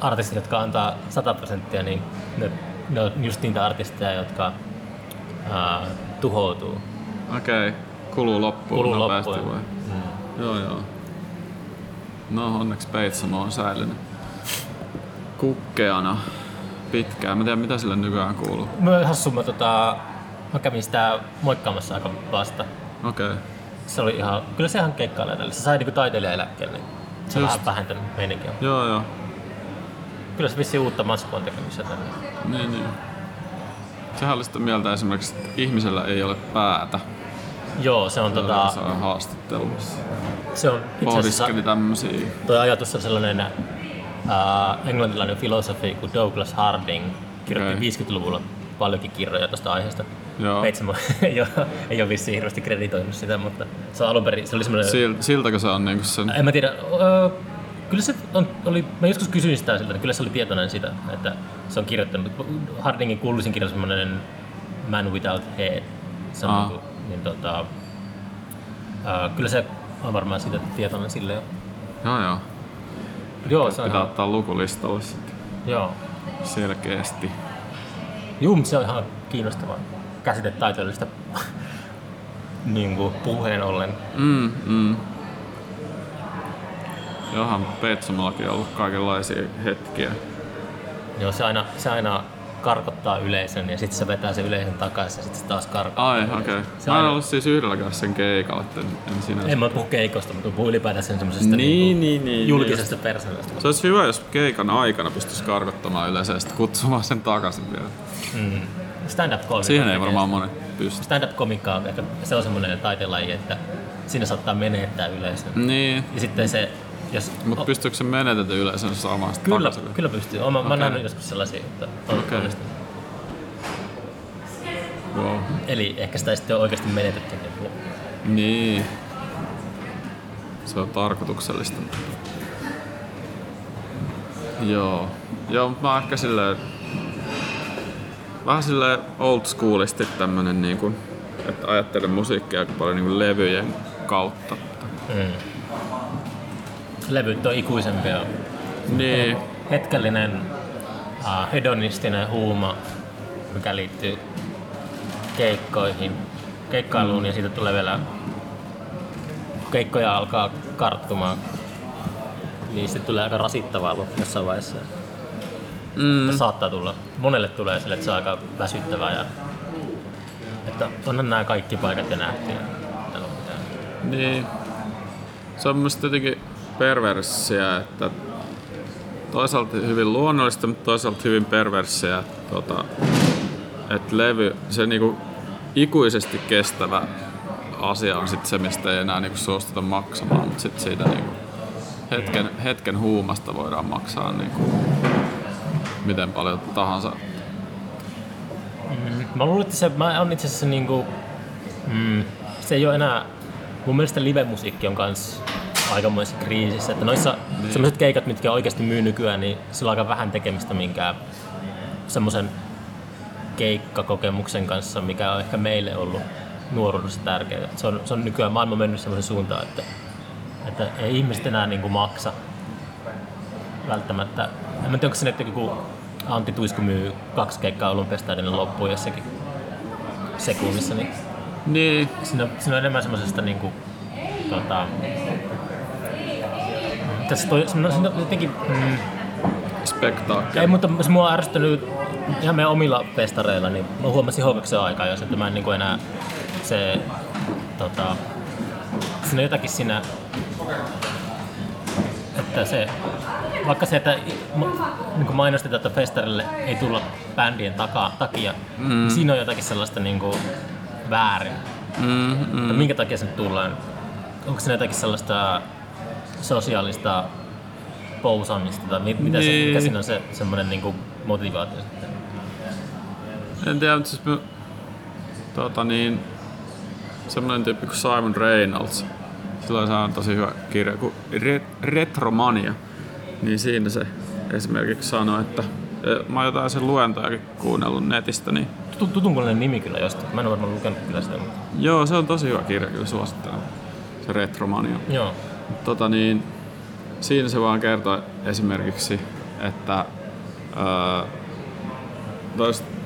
Artistit, jotka antaa 100 prosenttia, niin ne, ne on just niitä artisteja, jotka ää, tuhoutuu. okei. Okay. Kuluu loppuun Kuluu nopeasti loppuun. vai? Mm. Joo, joo. No onneksi Peitsamo on säilynyt kukkeana pitkään. Mä en tiedä mitä sille nykyään kuuluu. Mä hassu, mä, tota, mä kävin sitä moikkaamassa aika vasta. Okei. Okay. Se oli ihan, kyllä se ihan keikkailee tällä. Se sai niinku taiteilijaeläkkeelle. Niin se on vähän vähentänyt meininkiä. Joo, joo. Kyllä se vissiin uutta matskua on tänne. Niin, niin. Sehän oli sitä mieltä esimerkiksi, että ihmisellä ei ole päätä. Joo, se on Tota... tota, Se on haastattelussa. se on itse asiassa, tämmösiä. tuo ajatus on sellainen ää, englantilainen filosofi kuin Douglas Harding kirjoitti Okei. 50-luvulla paljonkin kirjoja tästä aiheesta. Joo. Peitsamo ei ole, ei ole vissiin hirveästi kreditoinut sitä, mutta se on alun perin, se oli semmoinen... Sil, siltäkö se on niinku sen... En mä tiedä, öö, kyllä se on, oli, mä joskus kysyin sitä siltä, että kyllä se oli tietoinen sitä, että se on kirjoittanut. Hardingin kuuluisin kirja semmoinen Man Without Head. Se on Aa. niinku, niin tota, öö, kyllä se on varmaan siitä tietoinen sille jo. Joo, joo. Joo, se on Pitää ihan, ottaa lukulistalle sitten joo. selkeästi. Juu, se on ihan kiinnostavaa käsitetaiteellista niin kuin puheen ollen. Mm, mm. Johan Peitsamollakin on ollut kaikenlaisia hetkiä. Joo, se aina, se aina karkottaa yleisön ja sitten se vetää sen yleisön takaisin ja sitten se taas karkottaa. Ai, okei. Okay. Se Mä en aina- ollut siis yhdelläkään sen keikalla, että en, en sinänsä. En mä puhu keikosta, mutta puhun ylipäätään sen semmoisesta Niin, niinku niin, niin, julkisesta persoonasta. Se olisi hyvä, jos keikan aikana pystyisi karkottamaan yleensä ja sitten kutsumaan sen takaisin vielä. Mm. Stand-up komikka. Siihen ei varmaan monet pysty. Stand-up komikka on ehkä se on semmoinen taiteenlaji, että siinä saattaa menettää yleisön. Niin, Ja sitten se, jos... mutta o- pystyykö se menetetyn yleisön saamaan sitä kyllä, takaisin? kyllä pystyy. Olen, mä oon nähnyt joskus sellaisia, että on Okei. onnistunut. Wow. Eli ehkä sitä ei sitten ole oikeasti menetetty. Niin Niin. Se on tarkoituksellista. Joo. Joo, mutta mä ehkä silleen... vähän sille old schoolisti tämmönen niinku, että ajattelen musiikkia aika paljon niinku levyjen kautta. Mm. Levyt on ikuisempia. Niin, Hetkellinen uh, hedonistinen huuma, mikä liittyy keikkoihin, keikkailuun mm. ja siitä tulee vielä kun keikkoja alkaa karttumaan, niin sitten tulee aika rasittavaa jossain vaiheessa. Mm. Saattaa tulla. Monelle tulee sille, että se on aika väsyttävää ja että onhan nämä kaikki paikat nähty. Ja, mitään. niin. Se on musta jotenkin perverssiä, että toisaalta hyvin luonnollista, mutta toisaalta hyvin perverssiä, tota, että levy, se niinku ikuisesti kestävä asia on sit se, mistä ei enää niinku suostuta maksamaan, mutta sit siitä niinku hetken, hetken huumasta voidaan maksaa niinku miten paljon tahansa. Mä luulen, että se mä on itse asiassa niinku, mm, se ei ole enää, mun mielestä live-musiikki on kans aikamoisessa kriisissä, että noissa niin. sellaiset keikat, mitkä oikeasti myy nykyään, niin sillä on aika vähän tekemistä minkään semmoisen keikkakokemuksen kanssa, mikä on ehkä meille ollut nuoruudessa tärkeää. Se on, se on nykyään maailma mennyt semmoisen suuntaan, että, että ei ihmiset enää niinku maksa välttämättä. En mä tiedä, onko se nyt joku Antti Tuisku myy kaksi keikkaa olympiastadionin loppuun jossakin sekunnissa, niin Niin, siinä, siinä on enemmän semmoisesta niinku, tota, tässä toi, on, siinä on jotenkin, mm, spektaakkeli. ei, mutta se mua ärsyttänyt ihan meidän omilla festareilla, niin mä huomasin Hokaksen aikaa jos, että mä en niinku enää se, tota, siinä on jotakin siinä, että se, vaikka se, että niin kuin mainostetaan, että festarille ei tulla bändien takaa, takia, mm. niin siinä on jotakin sellaista niin kuin väärin. Mm, Että mm. minkä takia sen tullaan? Onko siinä jotakin sellaista sosiaalista pousaamista tai mi- mitä se, Niin. mikä siinä on se semmoinen niin kuin motivaatio sitten? En tiedä, mutta siis mä, tota niin, semmoinen tyyppi kuin Simon Reynolds, sillä se on tosi hyvä kirja kuin Re- Retromania, niin siinä se esimerkiksi sanoi, että ja mä oon jotain sen luentojakin kuunnellut netistä, niin Tut- Tutunkullinen nimi kyllä jostain. Mä en ole varmaan lukenut kyllä sitä. Mutta... joo, se on tosi hyvä kirja, kyllä suosittelen. Se Retromania. Joo. Tota niin, siinä se vaan kertoo esimerkiksi, että ää,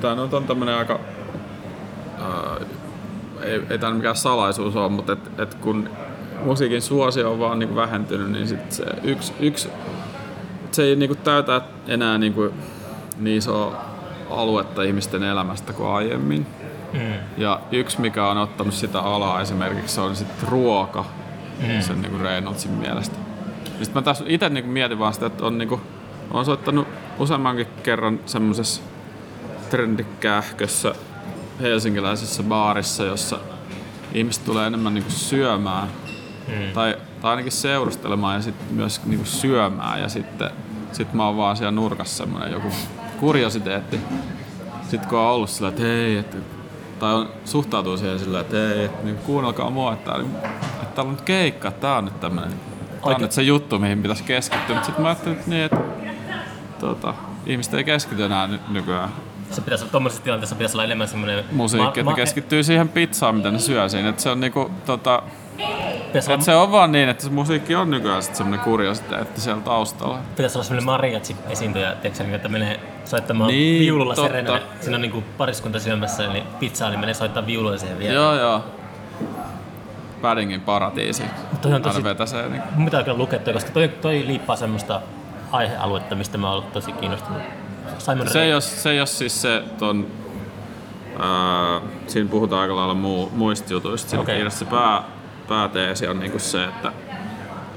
tämä nyt on tämmönen aika, ää, ei, ei tämä mikään salaisuus ole, mutta et, et kun musiikin suosio on vaan niinku vähentynyt, niin sit se yksi, yksi se ei niinku täytä enää niinku niin isoa aluetta ihmisten elämästä kuin aiemmin. Mm. Ja yksi, mikä on ottanut sitä alaa esimerkiksi, on sitten ruoka, mm. sen niin Reynoldsin mielestä. Sitten mä taas itse niin mietin vaan sitä, että on, niin kuin, on soittanut useammankin kerran semmoisessa trendikähkössä helsinkiläisessä baarissa, jossa ihmiset tulee enemmän niin syömään Mm. tai, tai ainakin seurustelemaan ja sitten myös niin syömään ja sitten sit mä oon vaan siellä nurkassa semmoinen joku kuriositeetti. Sitten kun on ollut sillä, että hei, että, tai on, suhtautuu siihen sillä, että hei, että niin kuunnelkaa mua, että, että täällä on nyt keikka, tää on nyt tämmönen, tää on nyt se juttu, mihin pitäisi keskittyä. Mutta sitten mä ajattelin, että niin, että tota, ihmiset ei keskity enää ny- nykyään Se pitäisi olla tuommoisessa tilanteessa pitäisi olla enemmän semmoinen... musiikkiin, että ne keskittyy siihen pizzaan, mitä ne syö siinä. Että se on niinku, tota, pitäisi, olla, se on vaan niin, että se musiikki on nykyään sit semmonen kuriositeetti siellä taustalla. pitäisi olla semmoinen mariachi-esiintyjä, tiedätkö, niin, että menee soittamaan Niin, viululla totta. serenade. Siinä on niinku pariskunta syömässä, eli pizzaa, niin menee soittaa viululla siihen vielä. Joo, joo. Paddingin paratiisi. Toi on tosi- vetäsee niin. Mun pitää kyllä lukea toi, koska toi, toi liippaa semmoista aihealuetta, mistä mä oon tosi kiinnostunut. Simon Se ei, ole, se ei ole siis se ton, ää, siinä puhutaan aika lailla muu, muista jutuista. Siinä okay. se pää, pääteesi on niinku se, että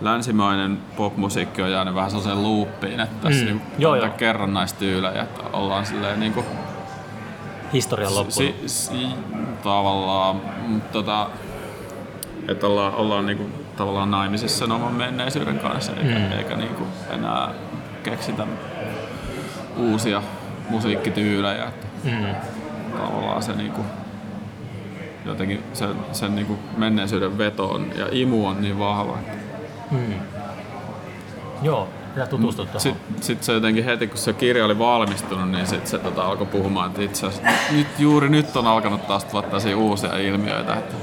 länsimainen popmusiikki on jäänyt vähän sellaiseen loopiin, että Mm. mm. Joo, joo. kerrannaistyylejä, että ollaan silleen niinku Historian loppunut. si, si, tavallaan, mm, tota, että ollaan, ollaan niinku, tavallaan naimisissa sen oman menneisyyden kanssa, eikä, mm. eikä niinku enää keksitä uusia musiikkityylejä. Että Mm. tavallaan se niinku, jotenkin sen, sen niinku menneisyyden veto on, ja imu on niin vahva. että- Mm. Joo. pitää tutustua tuohon. Sitten sit se jotenkin heti, kun se kirja oli valmistunut, niin sitten se tota, alkoi puhumaan, että itse asiassa nyt, juuri nyt on alkanut taas tulla tällaisia uusia ilmiöitä. Että,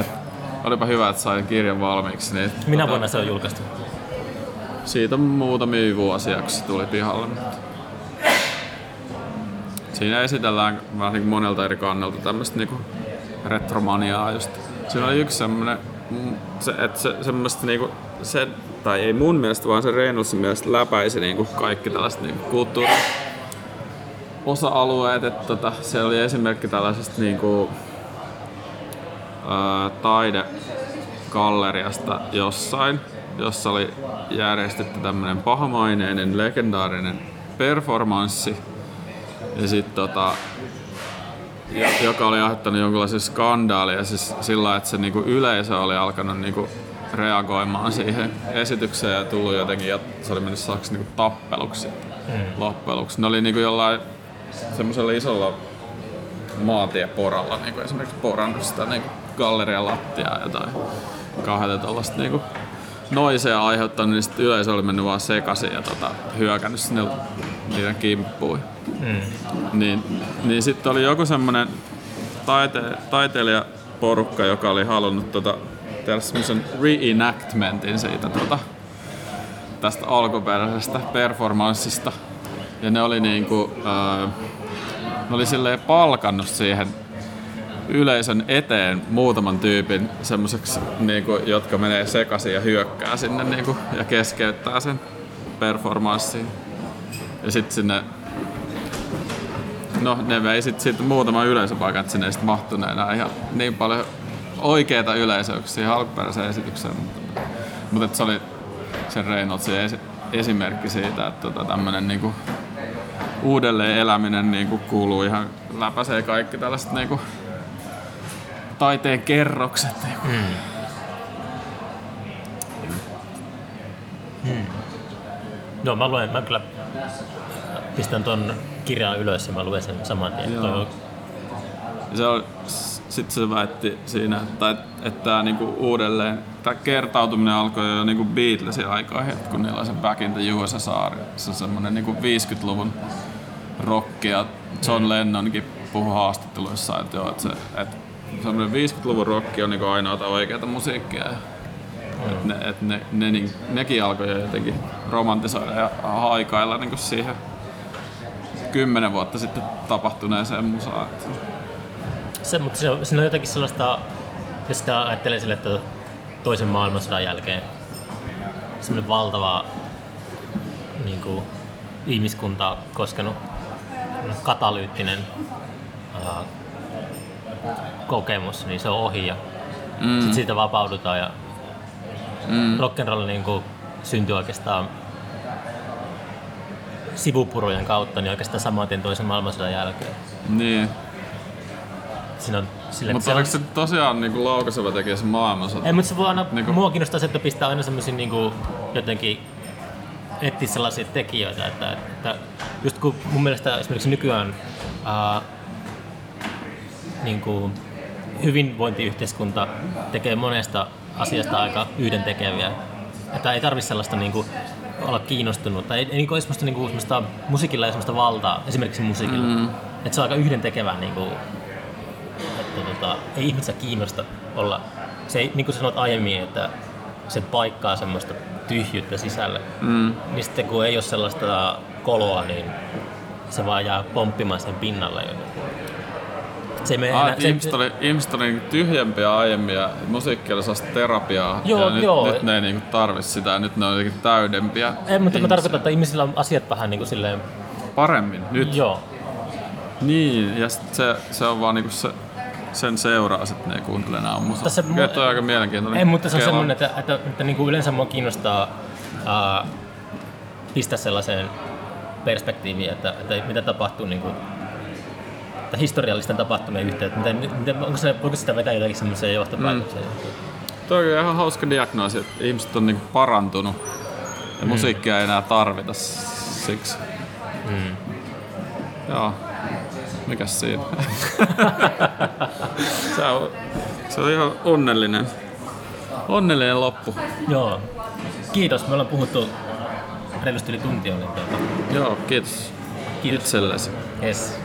et, olipa hyvä, että sain kirjan valmiiksi. Niin, Minä tota, vuonna se on julkaistu? Siitä muutamia vuosia, kun se tuli pihalle. Mutta siinä esitellään vähän niin monelta eri kannalta tämmöistä niin retromaniaa just. Siinä oli yksi semmoinen, mm, se, että se, semmoista niinku, se, tai ei mun mielestä, vaan se Reynoldsin mielestä läpäisi niinku kaikki tällaiset niinku kulttuuri osa-alueet, että tota, se oli esimerkki tällaisesta niinku, ää, taidegalleriasta jossain, jossa oli järjestetty tämmöinen pahamaineinen, legendaarinen performanssi. Ja sitten tota, ja, joka oli aiheuttanut jonkinlaisen skandaalia siis sillä että se niinku yleisö oli alkanut niinku reagoimaan siihen esitykseen ja tullut jotenkin, ja se oli mennyt saaksi niinku tappeluksi mm. loppujen. Ne oli niinku jollain semmoisella isolla maantieporalla niinku esimerkiksi porannut sitä niinku gallerian lattiaa jotain kahdelta tuollaista niinku noisea aiheuttanut, niin sitten yleisö oli mennyt vaan sekaisin ja tota, hyökännyt sinne niiden kimppuun. Mm. Niin, niin sitten oli joku semmoinen taite, taiteilijaporukka, joka oli halunnut tota, tehdä semmoisen reenactmentin siitä tota, tästä alkuperäisestä performanssista. Ja ne oli niinku, ää, ne oli silleen palkannut siihen yleisön eteen muutaman tyypin semmoiseksi, niinku, jotka menee sekaisin ja hyökkää sinne niinku, ja keskeyttää sen performanssiin. Ja sitten sinne No ne vei sitten sit muutama yleisöpaikan, että sinne sitten mahtunut enää ihan niin paljon oikeita yleisöä siihen alkuperäiseen esitykseen. Mutta, mutta se oli sen Reynoldsin esi- esimerkki siitä, että tota, tämmöinen niinku uudelleen eläminen niinku kuuluu ihan läpäisee kaikki tällaiset niinku taiteen kerrokset. Mm. Mm. No mä luen, mä kyllä pistän ton kirjan ylös ja mä luen sen saman tien. Se on, sitten se väitti siinä, että, että, niinku uudelleen, tämä kertautuminen alkoi jo niinku Beatlesin aikoihin, kun niillä oli se Back in the USSR, se on semmoinen niinku 50-luvun rock ja John Lennonkin puhui haastatteluissa, että, joo, että, se, että semmoinen 50-luvun rock on niinku ainoata oikeata musiikkia. Että ne, että ne, ne, ne, nekin alkoi jo jotenkin romantisoida ja haikailla niinku siihen kymmenen vuotta sitten tapahtuneeseen musaan. Se, mutta se on, siinä on jotakin sellaista, jos sitä ajattelee sille, että toisen maailmansodan jälkeen semmoinen valtava niin kuin, ihmiskunta koskenut katalyyttinen kokemus, niin se on ohi ja mm. sit siitä vapaudutaan ja mm. rock'n'roll niin kuin, syntyi oikeastaan sivupurojen kautta, niin oikeastaan saman tien toisen maailmansodan jälkeen. Niin. Siinä on, sille, mutta oliko se tosiaan niin laukaiseva tekijä se maailmansota? Ei, mutta se voi aina, niin kuin... mua kiinnostaa se, että pistää aina semmoisia niin kuin, jotenkin etsiä sellaisia tekijöitä, että, että just kun mun mielestä esimerkiksi nykyään ää, niin kuin hyvinvointiyhteiskunta tekee monesta asiasta aika yhdentekeviä. Että ei tarvitse sellaista niin kuin, olla kiinnostunut. Tai ei, ei niin semmoista, niin kuin, semmoista musiikilla ja semmoista valtaa, esimerkiksi musiikilla. Mm. Että se on aika yhdentekevää. Niin kuin, että tota, ei ihmisiä kiinnosta olla. Se ei, niin kuin sanoit aiemmin, että se paikkaa semmoista tyhjyyttä sisälle. Mm. Niin sitten kun ei ole sellaista koloa, niin se vaan jää pomppimaan sen pinnalle. Se ei ah, enää, se, ihmiset, oli, ihmiset oli niinku tyhjempiä aiemmin ja musiikki oli terapiaa. Joo, ja nyt, joo. nyt ne ei niinku tarvitse sitä ja nyt ne on jotenkin täydempiä. Ei, mutta mä tarkoitan, että ihmisillä on asiat vähän niin kuin silleen... Paremmin, nyt. Joo. Niin, ja se, se on vaan niinku se, sen seuraa, että ne ei kuuntele enää musaa. Se, mu- on aika mielenkiintoinen. Ei, mutta se on Kela. semmoinen, että, että, että, että niin kuin yleensä mua kiinnostaa uh, pistää sellaiseen perspektiiviin, että, että mitä tapahtuu niin kuin historiallisten tapahtumien yhteyttä. Miten, miten, onko se, voiko sitä vetää jotakin semmoiseen johtopäätökseen? Mm. Tuo on ihan hauska diagnoosi, että ihmiset on niinku parantunut ja mm. musiikkia ei enää tarvita siksi. Mm. Joo. Mikäs siinä? se, on, se on ihan onnellinen. Onnellinen loppu. Joo. Kiitos. Me ollaan puhuttu reilusti yli tunti oli tuota. Joo, kiitos Kiitos. itsellesi. Yes.